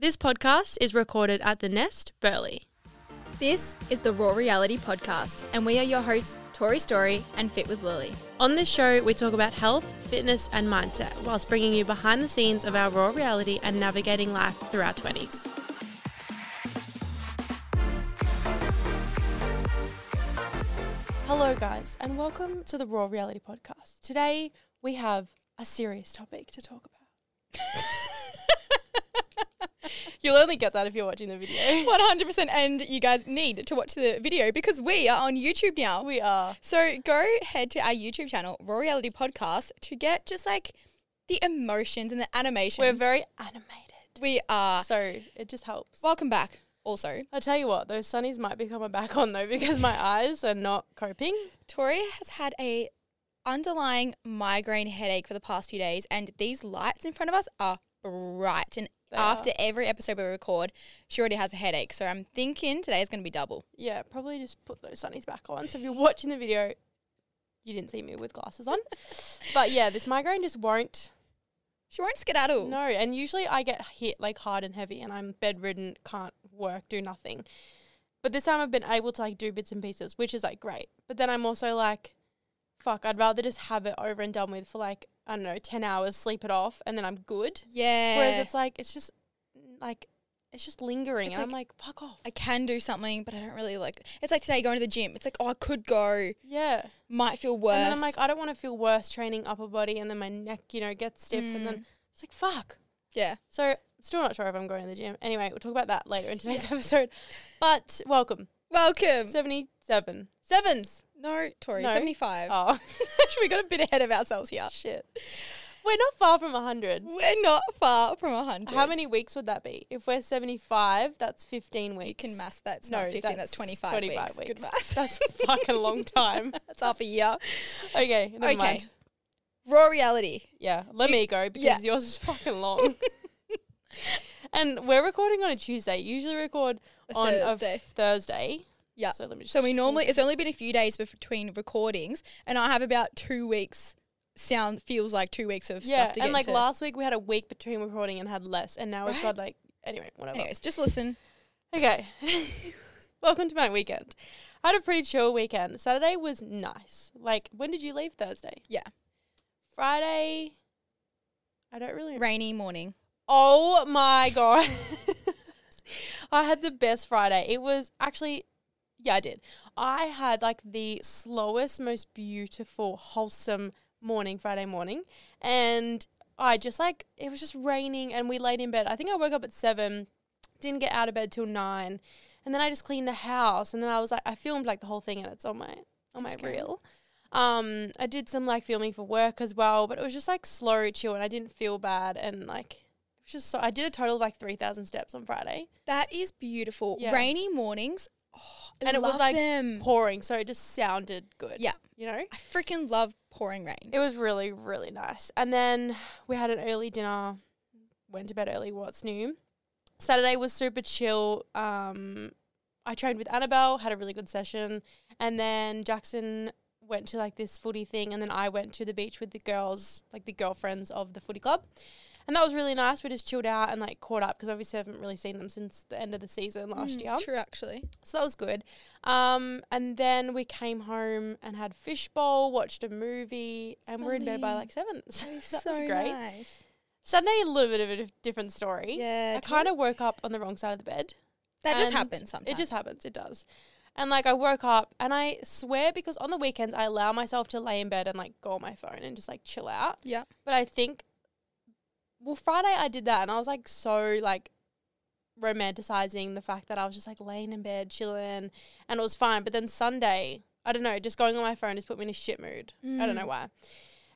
This podcast is recorded at the Nest, Burleigh. This is the Raw Reality Podcast, and we are your hosts, Tori Story and Fit with Lily. On this show, we talk about health, fitness, and mindset, whilst bringing you behind the scenes of our raw reality and navigating life through our 20s. Hello, guys, and welcome to the Raw Reality Podcast. Today, we have a serious topic to talk about. You'll only get that if you're watching the video. 100%. And you guys need to watch the video because we are on YouTube now. We are. So go head to our YouTube channel, Raw Reality Podcast, to get just like the emotions and the animations. We're very animated. We are. So it just helps. Welcome back, also. I'll tell you what, those sunnies might be coming back on though because my eyes are not coping. Tori has had a underlying migraine headache for the past few days, and these lights in front of us are bright. And They after are. every episode we record, she already has a headache. So I'm thinking today is going to be double. Yeah, probably just put those sunnies back on. So if you're watching the video, you didn't see me with glasses on. but yeah, this migraine just won't. She won't skedaddle. No, and usually I get hit like hard and heavy, and I'm bedridden, can't work, do nothing. But this time I've been able to like do bits and pieces, which is like great. But then I'm also like, fuck, I'd rather just have it over and done with for like I don't know, ten hours, sleep it off, and then I'm good. Yeah. Whereas it's like it's just like it's just lingering, It's and I'm like- like, fuck off. I can do something, but I don't really like. It's like today going to the gym. It's like, oh, I could go. Yeah. Might feel worse. And then I'm like, I don't want to feel worse training upper body, and then my neck, you know, gets stiff, and then Mm. it's like, fuck. yeah. So still not sure if I'm going to the gym. Anyway, we'll talk about that later in today's episode. But welcome, Welcome. seventy-seven sevens. No, Tori, No. 75. Oh we got a bit ahead of ourselves here. shit, we're not far from hundred. We're not far from 100. How many weeks would that be? If we're seventy-five, that's fifteen You weeks. can mass that. It's No, not 15, that's, that's 25, 25 weeks. Good weeks. mass. That's a fucking long time. that's half a year. Okay, never Okay. mind. Raw reality. Yeah, let You- me go because yeah. yours is fucking long. and we're recording on a Tuesday. Usually record A on Thursday. a Thursday. Yeah. So let me just So we normally, it's only been a few days between recordings, and I have about two weeks. Sound feels like two weeks of yeah, stuff to and get like into. last week we had a week between recording and had less, and now we've Right. got like anyway, whatever. Anyways, just listen. Okay, welcome to my weekend. I had a pretty chill weekend. Saturday was nice. Like, when did you leave Thursday? Yeah. Friday. I don't really. Rainy morning. Oh my god. I had the best Friday. It was actually yeah, I did. I had like the slowest, most beautiful, wholesome morning Friday morning. And I just like it was just raining and we laid in bed. I think I woke up at 7, didn't get out of bed till 9. And then I just cleaned the house and then I was like I filmed like the whole thing and it's on my on my reel. Um, I did some like filming for work as well, but it was just like slow chill and I didn't feel bad and like it was just so I did a total of like three thousand steps on Friday. That is beautiful. Yeah. Rainy mornings. And it was like them. Pouring, so it just sounded good. Yeah. You know? I freaking love pouring rain. It was really, really nice. And then we had an early dinner, went to bed early, what's new. Saturday was super chill. Um I trained with Annabelle, had a really good session. And then Jackson went to like this footy thing and then I went to the beach with the girls, like the girlfriends of the footy club. And that was really nice. We just chilled out and like caught up because obviously I haven't really seen them since the end of the season last Mm, year. True, actually. So that was good. Um, and then we came home and had fishbowl, watched a movie, and we're in bed by like seven. So That that so was great. nice. Sunday, a little bit of a dif- different story. Yeah. I kind of woke up on the wrong side of the bed. That just happens sometimes. It just happens. It does. And like I woke up and I swear because on the weekends I allow myself to lay in bed and like go on my phone and just like chill out. Yeah. But I think, well, Friday I did that and I was like so like romanticizing the fact that I was just like laying in bed chilling and it was fine. But then Sunday, I don't know, just going on my phone just put me in a shit mood. I don't know Mm. why.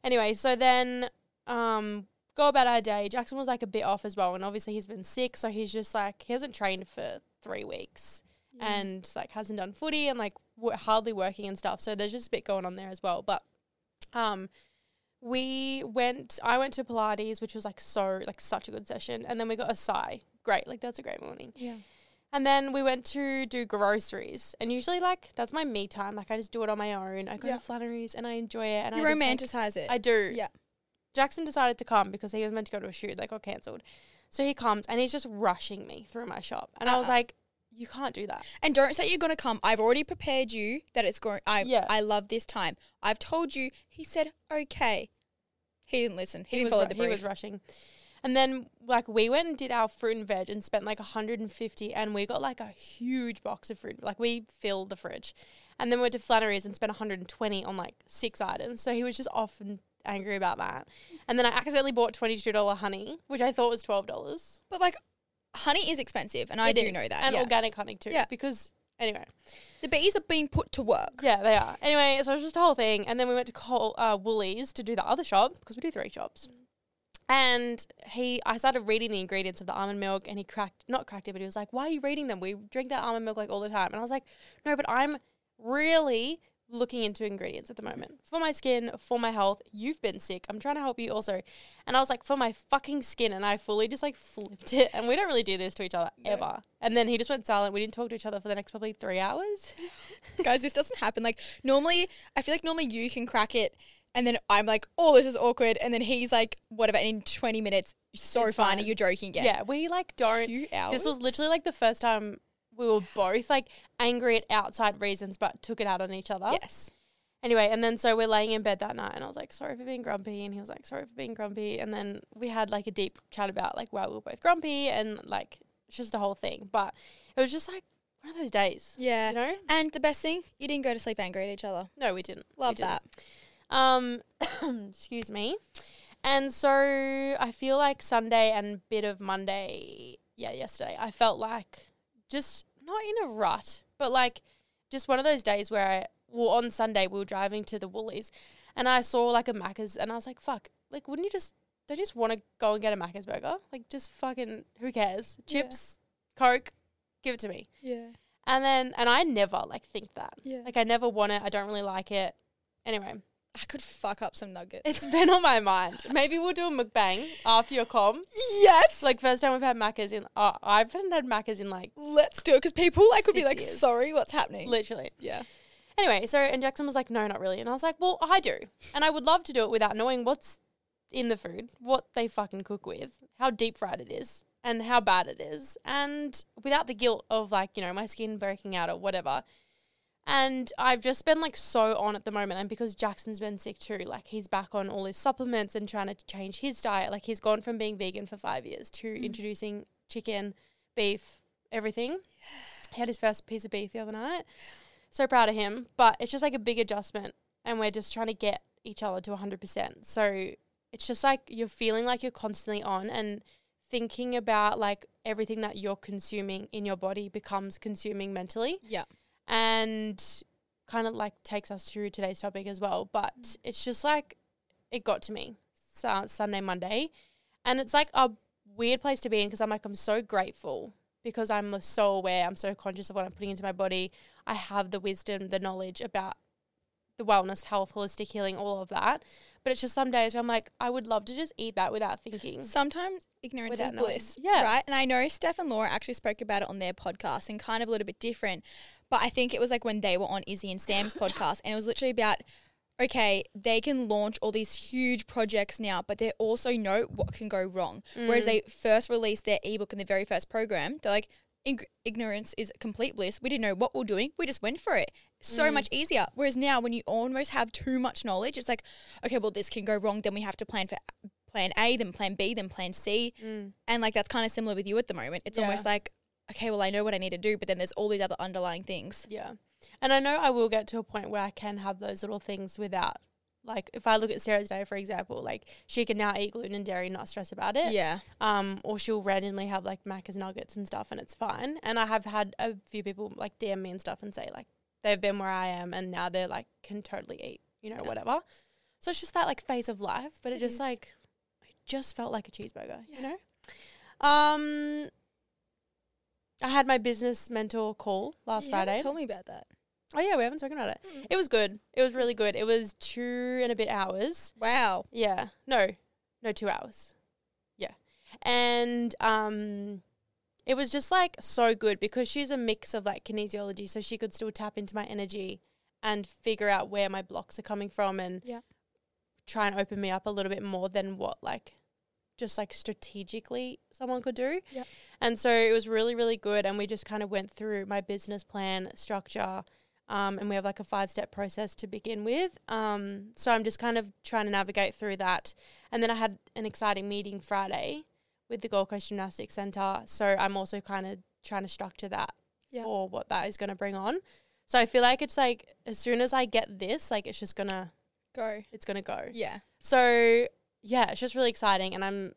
Anyway, so then um go about our day. Jackson was like a bit off as well, and obviously he's been sick, so he's just like he hasn't trained for three weeks Yeah. and like hasn't done footy and like w- hardly working and stuff. So there's just a bit going on there as well. But um, we went. I went to Pilates, which was like so like such a good session, and then we got a sigh. Great, like that's a great morning. yeah. And then we went to do groceries, and usually like that's my me time. Like I just do it on my own. I go Yeah. to Flannery's and I enjoy it. And You I just, like, romanticize it. I do. Yeah. Jackson decided to come because he was meant to go to a shoot that got cancelled. So he comes and he's just rushing me through my shop. And I was Uh-uh. like, you can't do that. And don't say you're gonna come. I've already prepared you that it's going. I Yeah. I love this time. I've told you. He said okay. He didn't listen. He, didn't follow ru- the He was rushing. And then like we went and did our fruit and veg and spent like 150 and we got like a huge box of fruit. Like we filled the fridge. And then we went to Flannery's and spent 120 on like six items. So he was just off and angry about that. And then I accidentally bought $22 honey, which I thought was $12. but like, honey is expensive, and I It do is. know that. And yeah. organic honey too. Yeah. Because anyway. the bees are being put to work. Yeah, they are. Anyway, so it was just a whole thing, and then we went to Col- uh, Woolies to do the other shop because we do three shops. And he, I started reading the ingredients of the almond milk, and he cracked, not cracked it, but he was like, "Why are you reading them? We drink that almond milk like all the time." And I was like, "No, but I'm really looking into ingredients at the moment for my skin, for my health. You've been sick. I'm trying to help you also." And I was like, "For my fucking skin," and I fully just like flipped it. And we don't really do this to each other No. ever. And then he just went silent. We didn't talk to each other for the next probably three hours. Guys, this doesn't happen. Like normally, I feel like normally you can crack it, and then I'm like, oh, this is awkward, and then he's like, whatever. And in 20 minutes, so It's fine. fine. You're joking again. Yeah, we like don't. This was literally like the first time we were both like angry at outside reasons, but took it out on each other. yes. Anyway, and then so we're laying in bed that night, and I was like, "Sorry for being grumpy," and he was like, "Sorry for being grumpy," and then we had like a deep chat about like why we were both grumpy and like it's just a whole thing. But it was just like one of those days, Yeah. you know? And the best thing, you didn't go to sleep angry at each other. No, we didn't. We Love didn't. that. Um, excuse me. And so I feel like Sunday and bit of Monday, yeah, yesterday, I felt like just not in a rut, but like just one of those days where I, well, on Sunday we were driving to the Woolies and I saw like a Macca's and I was like, fuck, like, wouldn't you just, don't you just want to go and get a Macca's burger? Like, just fucking, who cares? Yeah. Chips, Coke, give it to me. Yeah. And then, and I never like think that. Yeah. Like, I never want it. I don't really like it. Anyway, I could fuck up some nuggets. it's been on my mind. Maybe we'll do a mukbang after your com. yes. Like first time we've had Macca's in. Oh, I haven't had Macca's in like Let's do it because people like would be Six like, years. sorry, what's happening? literally. yeah. Anyway, so and Jackson was like, no, not really, and I was like, well, I do, and I would love to do it without knowing what's in the food, what they fucking cook with, how deep fried it is, and how bad it is, and without the guilt of like you know my skin breaking out or whatever. And I've just been like so on at the moment, and because Jackson's been sick too, like he's back on all his supplements and trying to change his diet. Like he's gone from being vegan for five years to Mm. introducing chicken, beef, everything. He had his first piece of beef the other night. So proud of him, but it's just like a big adjustment, and we're just trying to get each other to 100%. So it's just like you're feeling like you're constantly on and thinking about like everything that you're consuming in your body becomes consuming mentally Yeah. And kind of like takes us through today's topic as well. But mm. it's just like it got to me so, Sunday, Monday, and it's like a weird place to be in because I'm like I'm so grateful because I'm uh, so aware, I'm so conscious of what I'm putting into my body. I have the wisdom, the knowledge about the wellness, health, holistic healing, all of that. But it's just some days where I'm like, I would love to just eat that without thinking. Sometimes ignorance Without is knowing. bliss. Yeah. Right. And I know Steph and Laura actually spoke about it on their podcast and kind of a little bit different. But I think it was like when they were on Izzy and Sam's podcast and it was literally about okay, they can launch all these huge projects now, but they also know what can go wrong. Whereas Mm. they first released their ebook in the very first program, they're like, "Ig- ignorance is complete bliss. We didn't know what we we're doing. We just went for it. So Mm. much easier. Whereas now, when you almost have too much knowledge, it's like, okay, well, this can go wrong. Then we have to plan for plan A, then plan B, then plan C. Mm. And like that's kind of similar with you at the moment. It's Yeah. almost like, okay, well, I know what I need to do, but then there's all these other underlying things. Yeah. And I know I will get to a point where I can have those little things without, like, if I look at Sarah's day, for example, like, she can now eat gluten and dairy and not stress about it. Yeah. Um, or she'll randomly have, like, Macca's nuggets and stuff, and it's fine. And I have had a few people, like, DM me and stuff and say, like, they've been where I am and now they're, like, can totally eat, you know, Yeah. whatever. So it's just that, like, phase of life, but it, It just, is. like, it just felt like a cheeseburger, you know? Um, I had my business mentor call last You Friday. Told me about that. Oh yeah, we haven't spoken about it. It was good. It was really good. It was two and a bit hours. Wow. Yeah. No. No, two hours. Yeah. And um it was just like so good because she's a mix of like kinesiology, so she could still tap into my energy and figure out where my blocks are coming from and Yeah. try and open me up a little bit more than what like just like strategically someone could do. Yep. And so it was really, really good. And we just kind of went through my business plan structure. Um, and we have like a five step process to begin with. Um, so I'm just kind of trying to navigate through that. And then I had an exciting meeting Friday with the Gold Coast Gymnastics Centre. So I'm also kind of trying to structure that Yeah. for what that is going to bring on. So I feel like it's like as soon as I get this, like it's just gonna Go. it's gonna go. Yeah. So yeah, it's just really exciting, and I'm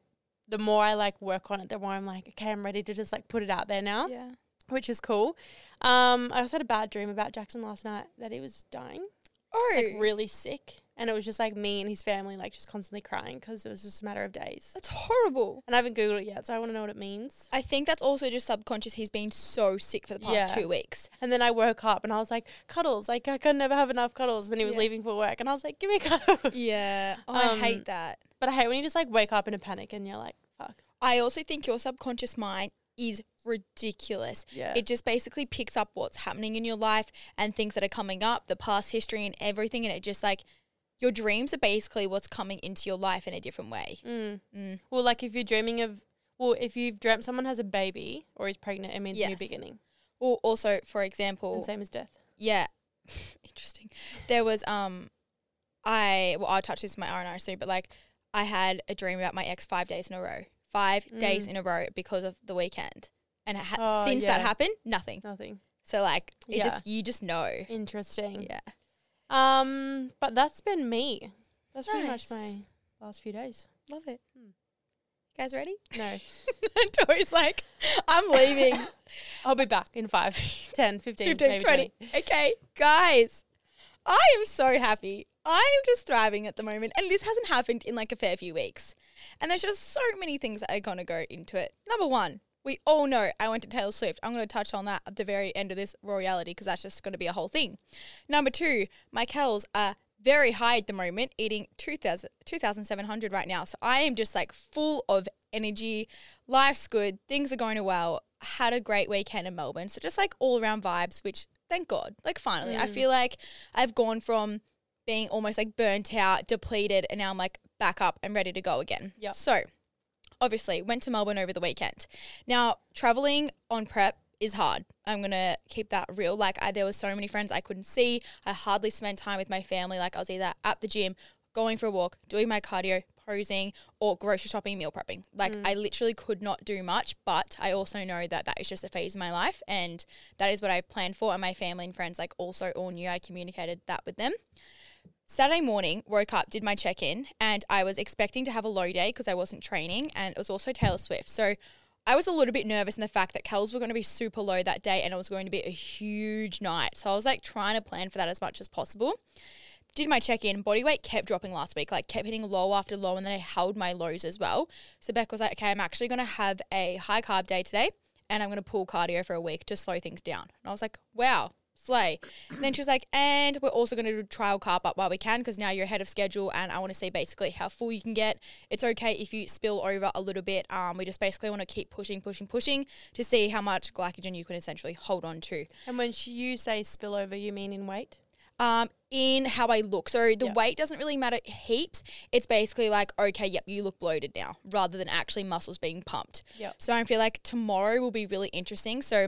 the more I like work on it, the more I'm like, okay, I'm ready to just like put it out there now, Yeah. which is cool. Um, I also had a bad dream about Jackson last night that he was dying, Oh. like really sick, and it was just like me and his family like just constantly crying because it was just a matter of days. That's horrible. And I haven't googled it yet, so I want to know what it means. I think that's also just subconscious. He's been so sick for the past Yeah. two weeks. And then I woke up and I was like, cuddles, like I could never have enough cuddles. And then he was Yeah. leaving for work, and I was like, give me a cuddle. Yeah. Oh, I Um, hate that. But I hate when you just like wake up in a panic and you're like, fuck. I also think your subconscious mind is ridiculous. Yeah. It just basically picks up what's happening in your life and things that are coming up, the past history and everything. And it just like your dreams are basically what's coming into your life in a different way. mm. Mm. Well, like if you're dreaming of, well, if you've dreamt someone has a baby or is pregnant, it means a new beginning. Or also, for example, And same as death. yeah, interesting. There was um, I well I'll touch this in my R and R soon, but like I had a dream about my ex five days in a row, five days Mm. in a row because of the weekend, and it ha- Oh, since that happened, nothing. Nothing. So like it Yeah. just you just know. Interesting. Yeah. Um, but that's been me. That's pretty much my last few days. Love it. Hmm. You guys ready? No, Tori's like, I'm leaving. I'll be back in five, 10, 15, 15, maybe 20. 20. Okay, guys, I am so happy. I am just thriving at the moment, and this hasn't happened in like a fair few weeks. And there's just so many things that are going to go into it. Number one, we all know I went to Taylor Swift. I'm going to touch on that at the very end of this royality because that's just going to be a whole thing. Number two, my cals are very high at the moment, eating 2,000 2,700 right now. So I am just like full of energy. Life's good. Things are going well. Had a great weekend in Melbourne. So just like all around vibes, which thank God. Like finally, I Mm. feel like I've gone from being almost like burnt out, depleted, and now I'm like back up and ready to go again. Yep. So obviously went to Melbourne over the weekend. Now traveling on prep is hard. I'm gonna keep that real. Like I, there were so many friends I couldn't see. I hardly spent time with my family. Like I was either at the gym, going for a walk, doing my cardio, posing, or grocery shopping, meal prepping. Like mm. I literally could not do much. But I also know that that is just a phase of my life, and that is what I planned for. And my family and friends like also all knew. I communicated that with them. Saturday morning, woke up, did my check in, and I was expecting to have a low day because I wasn't training, and it was also Taylor Swift. So I was a little bit nervous in the fact that cals were going to be super low that day, and it was going to be a huge night. So I was like trying to plan for that as much as possible. Did my check in, body weight kept dropping last week, like kept hitting low after low, and then I held my lows as well. So Beck was like, okay, I'm actually going to have a high carb day today, and I'm going to pull cardio for a week to slow things down. And I was like, wow, slay. And then she was like, and we're also going to do trial carb up while we can because now you're ahead of schedule and I want to see basically how full you can get. It's okay if you spill over a little bit. Um, we just basically want to keep pushing, pushing, pushing to see how much glycogen you can essentially hold on to. And when you say spillover, you mean in weight? Um, in how I look. So the Yeah. weight doesn't really matter heaps. It's basically like, okay, yep, you look bloated now, rather than actually muscles being pumped. Yep. So I feel like tomorrow will be really interesting. So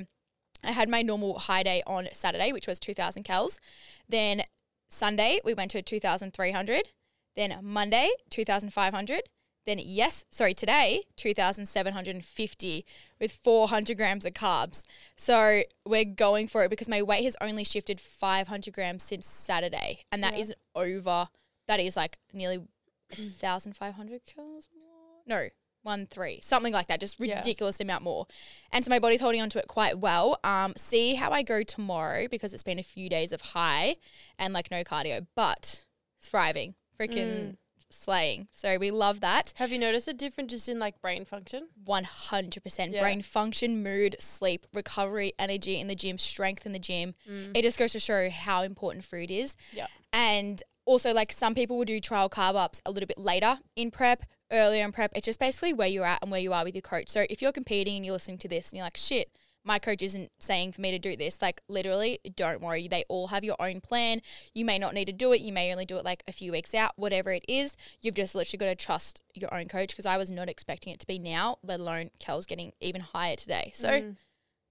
I had my normal high day on Saturday, which was 2,000 cals. Then Sunday, we went to 2,300. Then Monday, 2,500. Then, yes, sorry, today, 2,750 with 400 grams of carbs. So we're going for it because my weight has only shifted 500 grams since Saturday. And that Yeah. is over, that is like nearly 1,500 calories more. No, one three, something like that, just Yeah. ridiculous amount more. And so my body's holding on to it quite well. Um, see how I go tomorrow because it's been a few days of high and like no cardio, but thriving, freaking slaying. So we love that. Have you noticed a difference just in like brain function? 100% Yeah. brain function, mood, sleep, recovery, energy in the gym, strength in the gym. Mm. It just goes to show how important food is. Yeah. And also, like some people will do trial carb ups a little bit later in prep, earlier in prep. It's just basically where you're at and where you are with your coach. So if you're competing and you're listening to this and you're like, shit, my coach isn't saying for me to do this. Like, literally, don't worry. They all have your own plan. You may not need to do it. You may only do it like a few weeks out, whatever it is. You've just literally got to trust your own coach because I was not expecting it to be now, let alone cals getting even higher today. So, Mm,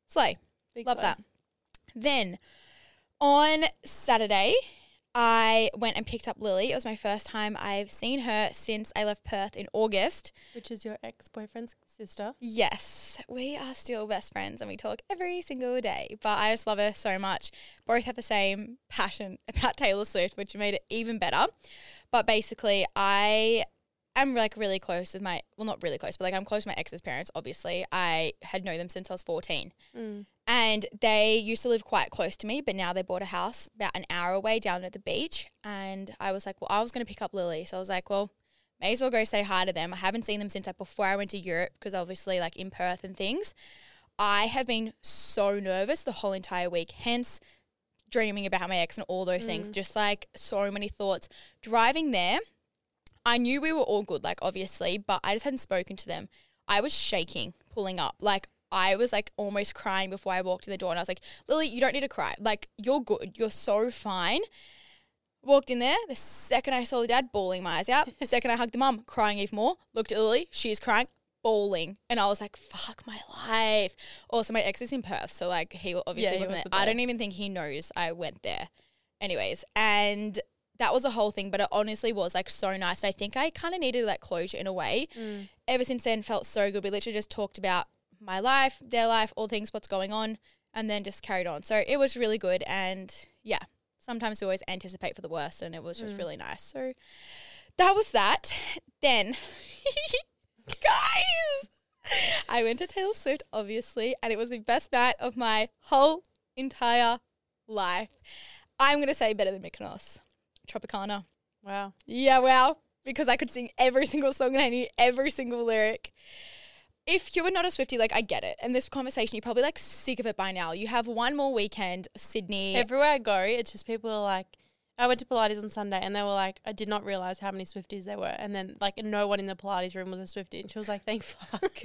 slay. big Love slay. that. Then on Saturday, I went and picked up Lily. It was my first time I've seen her since I left Perth in August. Which is your ex boyfriend's sister. Yes, we are still best friends and we talk every single day. But I just love her so much. Both have the same passion about Taylor Swift, which made it even better. But basically, I am like really close with my well, not really close, but like I'm close to my ex's parents. Obviously, I had known them since I was 14. Mm. And they used to live quite close to me, but now they bought a house about an hour away down at the beach. And I was like, well, I was going to pick up Lily. So I was like, well, may as well go say hi to them. I haven't seen them since like before I went to Europe because obviously like in Perth and things. I have been so nervous the whole entire week. Hence, dreaming about my ex and all those things. Mm. Just like so many thoughts. Driving there, I knew we were all good, like obviously, but I just hadn't spoken to them. I was shaking pulling up. Like I was like almost crying before I walked in the door and I was like, Lily, you don't need to cry. Like you're good. You're so fine. Walked in there. The second I saw the dad, bawling my eyes out. The second I hugged the mum, crying even more. Looked at Lily, she's crying, bawling. And I was like, fuck my life. Also, my ex is in Perth. So, like, he obviously he wasn't wasn't there. I don't even think he knows I went there. Anyways, and that was a whole thing, but it honestly was like so nice. And I think I kind of needed that closure in a way. Mm. Ever since then, felt so good. We literally just talked about my life, their life, all things, what's going on, and then just carried on. So it was really good. And yeah, sometimes we always anticipate for the worst, and it was just Mm. really nice. So that was that. Then, guys, I went to Taylor Swift, obviously, and it was the best night of my whole entire life. I'm going to say better than Mykonos. Tropicana. Wow. Yeah, wow. because I could sing every single song and I knew every single lyric. If you were not a Swifty, like I get it. And this conversation, you're probably like sick of it by now. You have one more weekend, Sydney. Everywhere I go, it's just people are like, I went to Pilates on Sunday and they were like, I did not realize how many Swifties there were. And then, like, no one in the Pilates room was a Swifty. And she was like, thank fuck.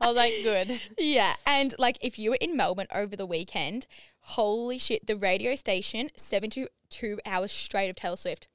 I was like, good. yeah. And like if you were in Melbourne over the weekend, holy shit, the radio station, 72 hours straight of Taylor Swift.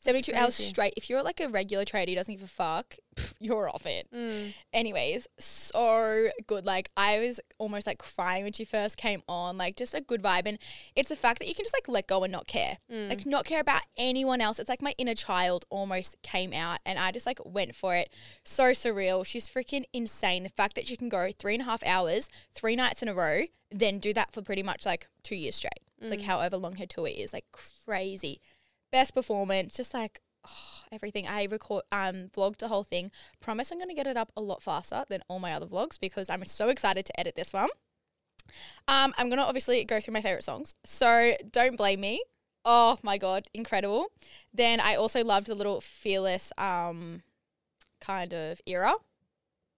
72 hours straight. If you're like a regular trader who doesn't give a fuck, pff, you're off it. Mm. Anyways, so good. Like I was almost like crying when she first came on. Like just a good vibe, and it's the fact that you can just like let go and not care, Mm. like not care about anyone else. It's like my inner child almost came out, and I just like went for it. So surreal. She's freaking insane. The fact that she can go three and a half hours, three nights in a row, then do that for pretty much like two years straight, like Mm. however long her tour is, like crazy. Best performance, just like. oh, everything I record um vlogged the whole thing promise I'm to get it up a lot faster than all my other vlogs because I'm so excited to edit this one. Um, I'm to obviously go through my favorite songs. So don't blame me. Oh my God, incredible. Then I also loved the little fearless um, kind of era.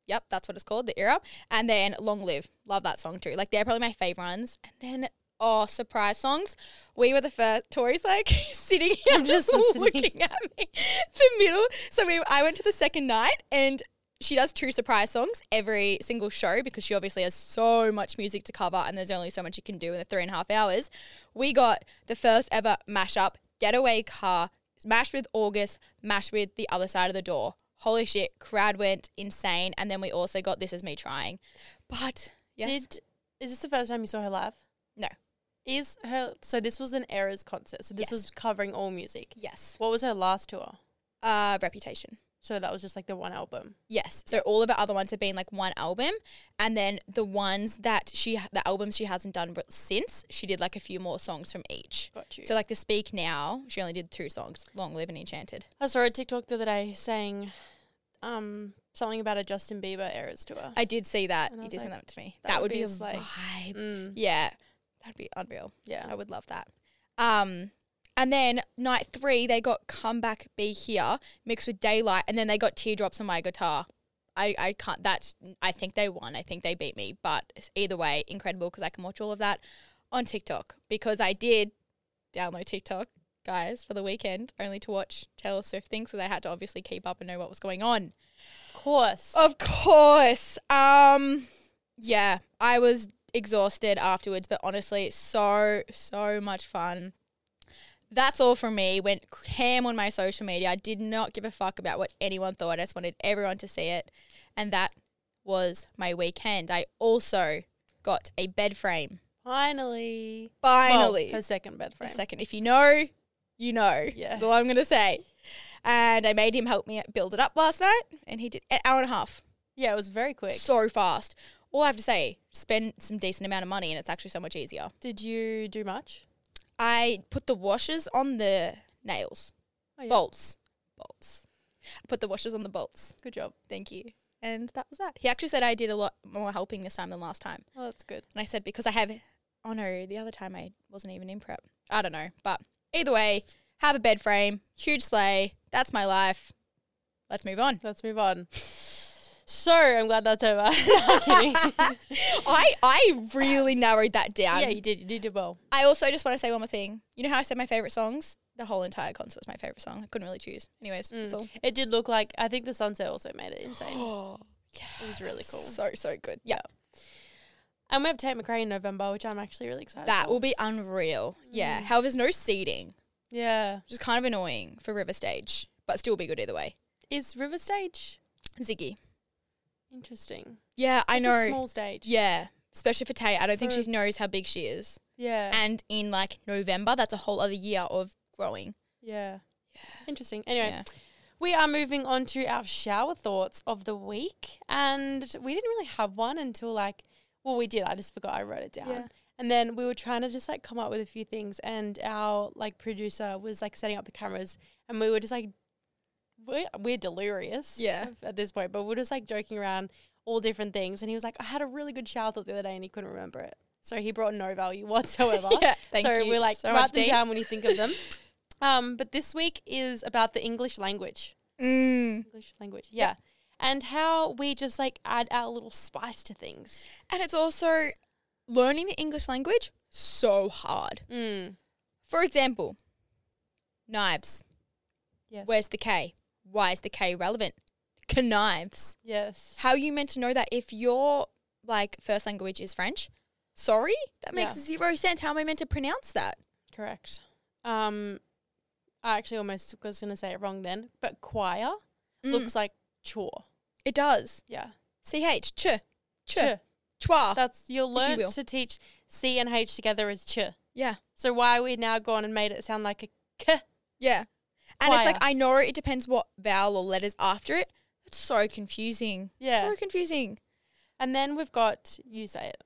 Yep, that's what it's called, the era. And then Long Live. Love that song too. Like they're probably my favorite ones. And then oh, surprise songs. We were the first Tori's like sitting here I'm just just looking at me. The middle. So we I went to the second night and she does two surprise songs every single show because she obviously has so much music to cover and there's only so much you can do in the three and a half hours. We got the first ever mashup, Getaway Car, mashed with August, mashed with The Other Side of the Door. Holy shit, crowd went insane. And then we also got This Is Me Trying. But yes, Did is this the first time you saw her live? No. Is her so this was an Eras concert. So this Yes. was covering all music. yes, What was her last tour? uh, Reputation. So that was just like the one album. Yes. So all of her other ones have been like one album, and then the ones that she, the albums she hasn't done since, she did like a few more songs from each. Got you. So like the Speak Now, she only did two songs, Long Live and Enchanted. I saw a TikTok the other day saying um something about a Justin Bieber Eras tour. I did see that. And You did send that to me. that That, would would be be a slay. vibe. Mm, Yeah, that'd be unreal. yeah. I would love that. Um, and then night three, they got Come Back Be Here mixed with Daylight, and then they got Teardrops on My Guitar. I, I can't, that's, I think they won. I think they beat me. But either way, incredible because I can watch all of that on TikTok because I did download TikTok, guys, for the weekend only to watch Taylor Swift things because I had to obviously keep up and know what was going on. Of course. Of course. Um yeah, I was exhausted afterwards, but honestly, so, so much fun. That's all from me. Went ham on my social media. I did not give a fuck about what anyone thought. I just wanted everyone to see it. And that was my weekend. I also got a bed frame. Finally. Finally. Well, her second bed frame. second. If you know, you know. Yeah. That's all I'm going to say. And I made him help me build it up last night, and he did an hour and a half. Yeah, it was very quick. So fast. All I have to say, spend some decent amount of money, and it's actually so much easier. Did you do much? I put the washers on the nails, Oh, yeah. bolts, bolts. I put the washers on the bolts. Good job. Thank you. And that was that. He actually said I did a lot more helping this time than last time. Oh, that's good. And I said, because I have, oh no, the other time I wasn't even in prep. I don't know. But either way, have a bed frame, huge slay. That's my life. Let's move on. Let's move on. So I'm glad that's over. Kidding. I, I really narrowed that down. yeah, you did. You did well. I also just want to say one more thing. You know how I said my favorite songs? The whole entire concert was my favorite song. I couldn't really choose. Anyways, that's Mm. all. It did look like. I think the sunset also made it insane. Oh, It was really cool. So, so good. Yeah. And we have Tate McRae in November, which I'm actually really excited. That for. will be unreal. Yeah. Mm. However, there's no seating, Yeah. which is kind of annoying for River Stage, but still be good either way. Is River Stage Ziggy. Interesting? Yeah, I It's know. A small stage. yeah. Especially for Tay. I don't think For- she knows how big she is. Yeah. And in like November, that's a whole other year of growing. yeah. Interesting. Anyway, Yeah. we are moving on to our shower thoughts of the week, and we didn't really have one until like, well, we did. I just forgot. I wrote it down. Yeah. And then we were trying to just like come up with a few things, and our like producer was like setting up the cameras, and we were just like, we're, we're delirious, Yeah. at this point, but we're just like joking around all different things. And he was like, I had a really good shower thought the other day, and he couldn't remember it, so he brought no value whatsoever. yeah. Thank so you. we're like so write them Dee. down when you think of them. Um, but this week is about the English language. Mm. English language, yeah, and how we just like add our little spice to things. And it's also learning the English language so hard. Mm. For example, knives. Yes. Where's the K? Why is the K relevant? Knives. yes? How are you meant to know that if your like first language is French? Sorry, that makes Yeah. zero sense. How am I meant to pronounce that? Correct. Um, I actually almost was gonna say it wrong then, but choir Mm, looks like chore. it does. Yeah. CH, ch, ch, Ch. chwa. That's you'll learn will. to teach C and H together as ch. yeah, So why we now gone and made it sound like a k? yeah. And it's like I know it depends what vowel or letters after it. It's so confusing. Yeah. So confusing. And then we've got you say it.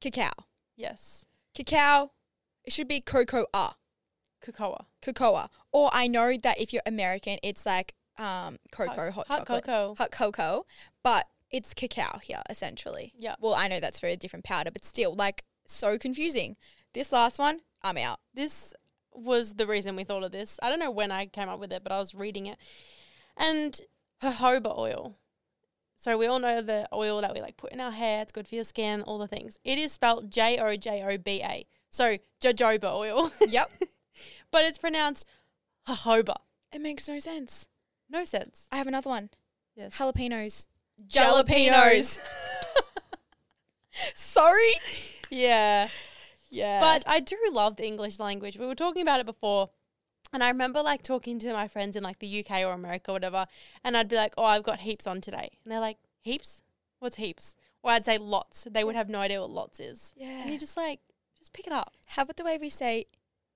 Cacao. Yes. Cacao. It should be cocoa. Cocoa. Cocoa. Or I know that if you're American, it's like um cocoa, hot, hot chocolate. cocoa. Hot cocoa. But it's cacao here, essentially. Yeah. Well, I know that's for a different powder, but still, like, so confusing. This last one, I'm out. This was the reason we thought of this. I don't know when I came up with it, but I was reading it. And jojoba oil. So we all know the oil that we like put in our hair. It's good for your skin, all the things. It is spelled J O J O B A. So jojoba oil, yep. but it's pronounced jojoba. It makes no sense. No sense. I have another one. Yes. Jalapenos. Jalapenos. Sorry. Yeah. Yeah. But I do love the English language. We were talking about it before. And I remember like talking to my friends in like the UK or America or whatever. And I'd be like, oh, I've got heaps on today. And they're like, heaps? What's heaps? Or I'd say lots. They would have no idea what lots is. yeah. And you're just like, just pick it up. How about the way we say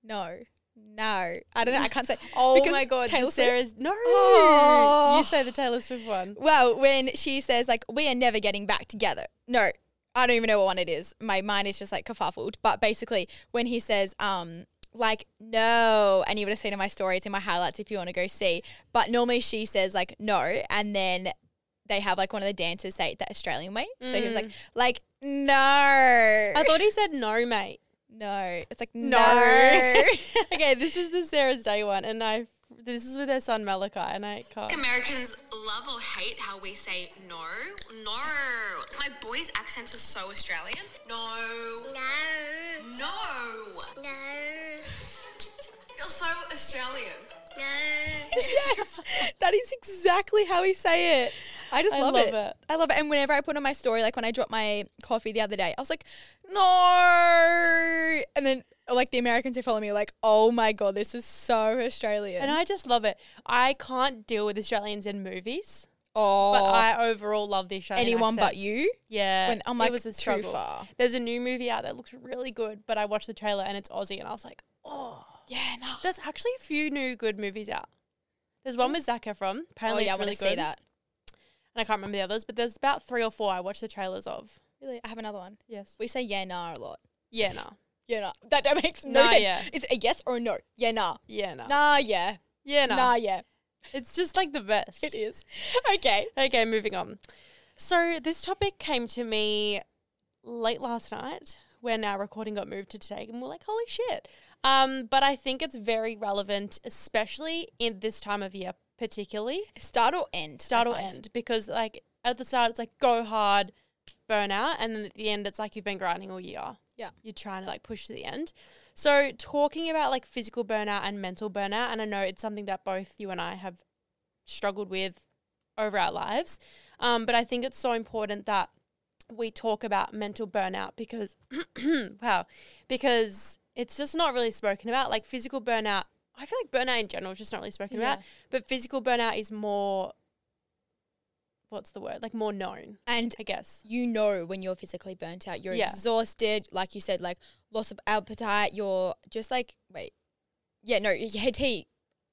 no? No. I don't know. I can't say. Oh Because my God. Taylor? Sarah's. No. Oh. You say the Taylor Swift one. Well, when she says like we are never getting back together. No, I don't even know what one it is. My mind is just like kerfuffled. But basically, when he says um like no, and you would have seen in my story, it's in my highlights if you want to go see. But normally she says like no, and then they have like one of the dancers say it the Australian way. So he was like Mm. like no. I thought he said no, mate. no. It's like No. no. okay, this is the Sarah's Day one. And I, this is with their son Malachi. And I can't. Americans love or hate how we say no. No. My boy's accents are so Australian. No. No, No. no, You're so Australian. no. yes, that is exactly how we say it. I just I love, love it. it. I love it. And whenever I put on my story, like when I dropped my coffee the other day, I was like, no. And then like the Americans who follow me are like, oh my god, this is so Australian. And I just love it. I can't deal with Australians in movies, oh, but I overall love the Australian anyone accent. but you. Yeah, When I'm like it was a too far. There's a new movie out that looks really good, but I watched the trailer and it's Aussie, and I was like, oh. Yeah, no. There's actually a few new good movies out. There's one hmm. with Zac Efron. Oh Apparently, yeah, I it's want really to good. see that. And I can't remember the others, but there's about three or four I watched the trailers of. Really, I have another one. Yes. We say yeah, nah a lot. Yeah, no. Yeah, nah. That, that makes no Nah, sense. yeah. Is it a yes or a no? Yeah, nah. Yeah, no. Nah, yeah. Yeah, no. Nah, yeah. It's just like the best. It is. Okay. Okay, moving on. So this topic came to me late last night when our recording got moved to today, and we're like, "Holy shit!" Um, but I think it's very relevant, especially in this time of year, particularly Start or end? start I or find. end, because like at the start it's like go hard, burn out, and then at the end it's like you've been grinding all year. Yeah. you're trying to like push to the end. So talking about like physical burnout and mental burnout, and I know it's something that both you and I have struggled with over our lives. Um, but I think it's so important that we talk about mental burnout because, wow, because it's just not really spoken about. Like physical burnout, I feel like burnout in general is just not really spoken about. But physical burnout is more, what's the word? Like more known, And I guess. you know when you're physically burnt out. You're Yeah. exhausted, like you said, like loss of appetite. You're just like, wait, yeah, no, your headache.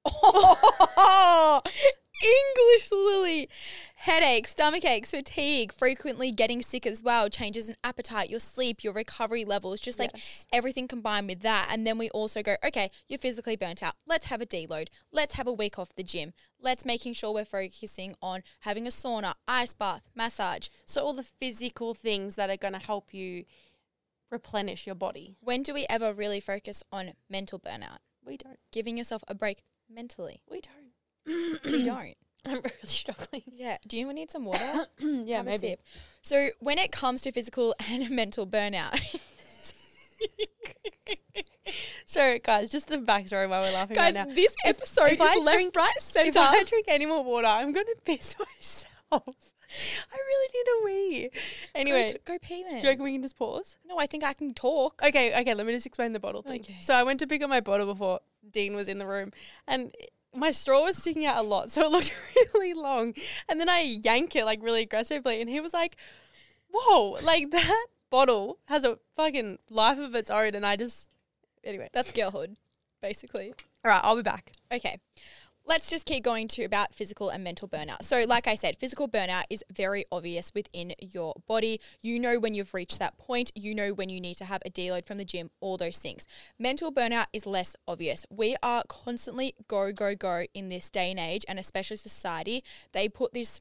Oh, English Lily. Headache, stomach aches, fatigue, frequently getting sick as well, changes in appetite, your sleep, your recovery levels, just like Yes. everything combined with that. And then we also go, okay, you're physically burnt out. Let's have a deload. Let's have a week off the gym. Let's making sure we're focusing on having a sauna, ice bath, massage. So all the physical things that are going to help you replenish your body. When do we ever really focus on mental burnout? We don't. Giving yourself a break mentally. We don't. We don't. I'm really struggling. Yeah. Do you need some water? yeah, Have a maybe. sip. So when it comes to physical and mental burnout, So, guys, just the backstory why we're laughing guys, right now. this episode if is I left, drink- right, centre. If. I drink any more water, I'm going to piss myself. I really need a wee. Anyway, go, t- go pee then. do you reckon we can just pause? no, I think I can talk. Okay, okay, let me just explain the bottle thing. Okay. So I went to pick up my bottle before Dean was in the room and my straw was sticking out a lot, so it looked really long. And then I yank it like really aggressively and he was like, Whoa, like that bottle has a fucking life of its own and I just anyway. That's girlhood, basically. Alright, I'll be back. Okay. Let's just keep going to about physical and mental burnout. So, like I said, physical burnout is very obvious within your body. You know when you've reached that point, you know when you need to have a deload from the gym, all those things. Mental burnout is less obvious. We are constantly go, go, go in this day and age, and especially society. They put this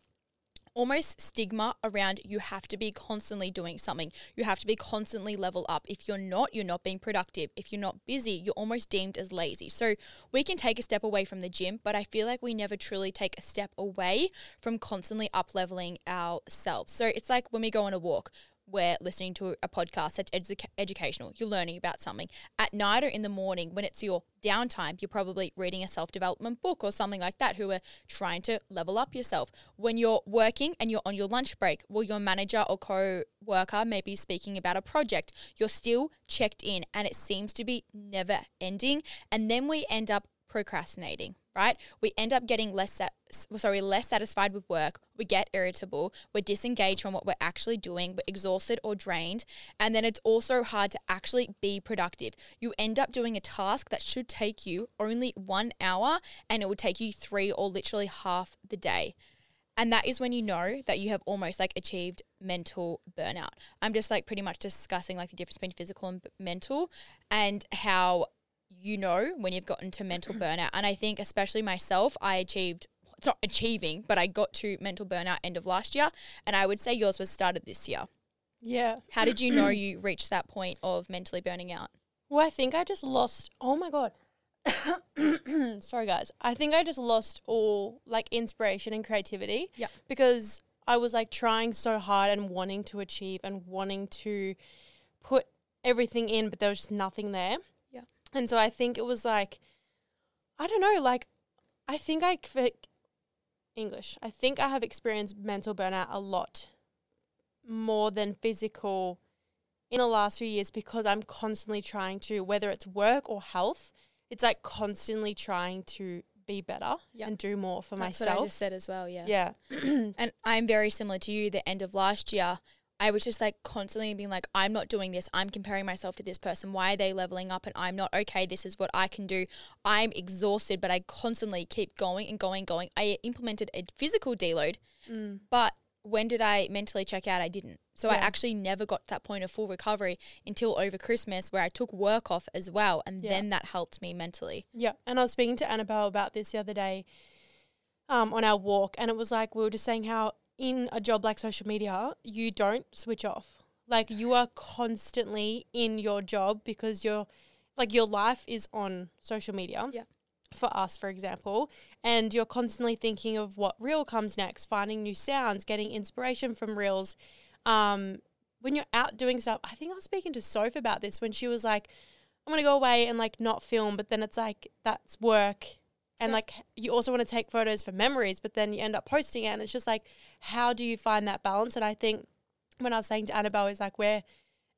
almost stigma around you have to be constantly doing something. You have to be constantly level up. If you're not, you're not being productive. If you're not busy, you're almost deemed as lazy. So we can take a step away from the gym, but I feel like we never truly take a step away from constantly up leveling ourselves. So it's like when we go on a walk. We're listening to a podcast that's edu- educational. You're learning about something. At night or in the morning, when it's your downtime, you're probably reading a self development book or something like that who are trying to level up yourself. When you're working and you're on your lunch break, well, your manager or co worker may be speaking about a project. You're still checked in and it seems to be never ending. And then we end up procrastinating, right? We end up getting less sat- sorry, less satisfied with work. We get irritable. We're disengaged from what we're actually doing. We're exhausted or drained, and then it's also hard to actually be productive. You end up doing a task that should take you only 1 hour and it will take you 3 or literally half the day. And that is when you know that you have almost like achieved mental burnout. I'm just like pretty much discussing like the difference between physical and mental and how you know when you've gotten to mental burnout. And I think, especially myself, I achieved, it's not achieving, but I got to mental burnout end of last year. And I would say yours was started this year. Yeah. How did you know you reached that point of mentally burning out? Well, I think I just lost. Oh my god. Sorry, guys. I think I just lost all like inspiration and creativity. Yeah. Because I was like trying so hard and wanting to achieve and wanting to put everything in, but there was just nothing there. And so I think it was like, I don't know, like, I think I, c- English. I think I have experienced mental burnout a lot more than physical in the last few years because I'm constantly trying to, whether it's work or health, it's like constantly trying to be better Yep. and do more for That's what I myself. just said as well. Yeah. yeah. And I'm very similar to you. The end of last year, I was just like constantly being like, I'm not doing this. I'm comparing myself to this person. Why are they leveling up and I'm not? Okay, this is what I can do. I'm exhausted, but I constantly keep going and going, going. I implemented a physical deload, Mm. but when did I mentally check out? I didn't. So I actually never got to that point of full recovery until over Christmas, where I took work off as well. And Yeah. then that helped me mentally. Yeah, and I was speaking to Annabelle about this the other day um, on our walk, and it was like we were just saying how in a job like social media, you don't switch off. Like you are constantly in your job because you're like your life is on social media. Yeah. For us, for example, and you're constantly thinking of what reel comes next, finding new sounds, getting inspiration from reels. Um, when you're out doing stuff, I think I was speaking to Soph about this when she was like, I'm gonna go away and like not film, but then it's like that's work. And Yeah. like you also want to take photos for memories, but then you end up posting it and it's just like how do you find that balance? And I think when I was saying to Annabelle is like where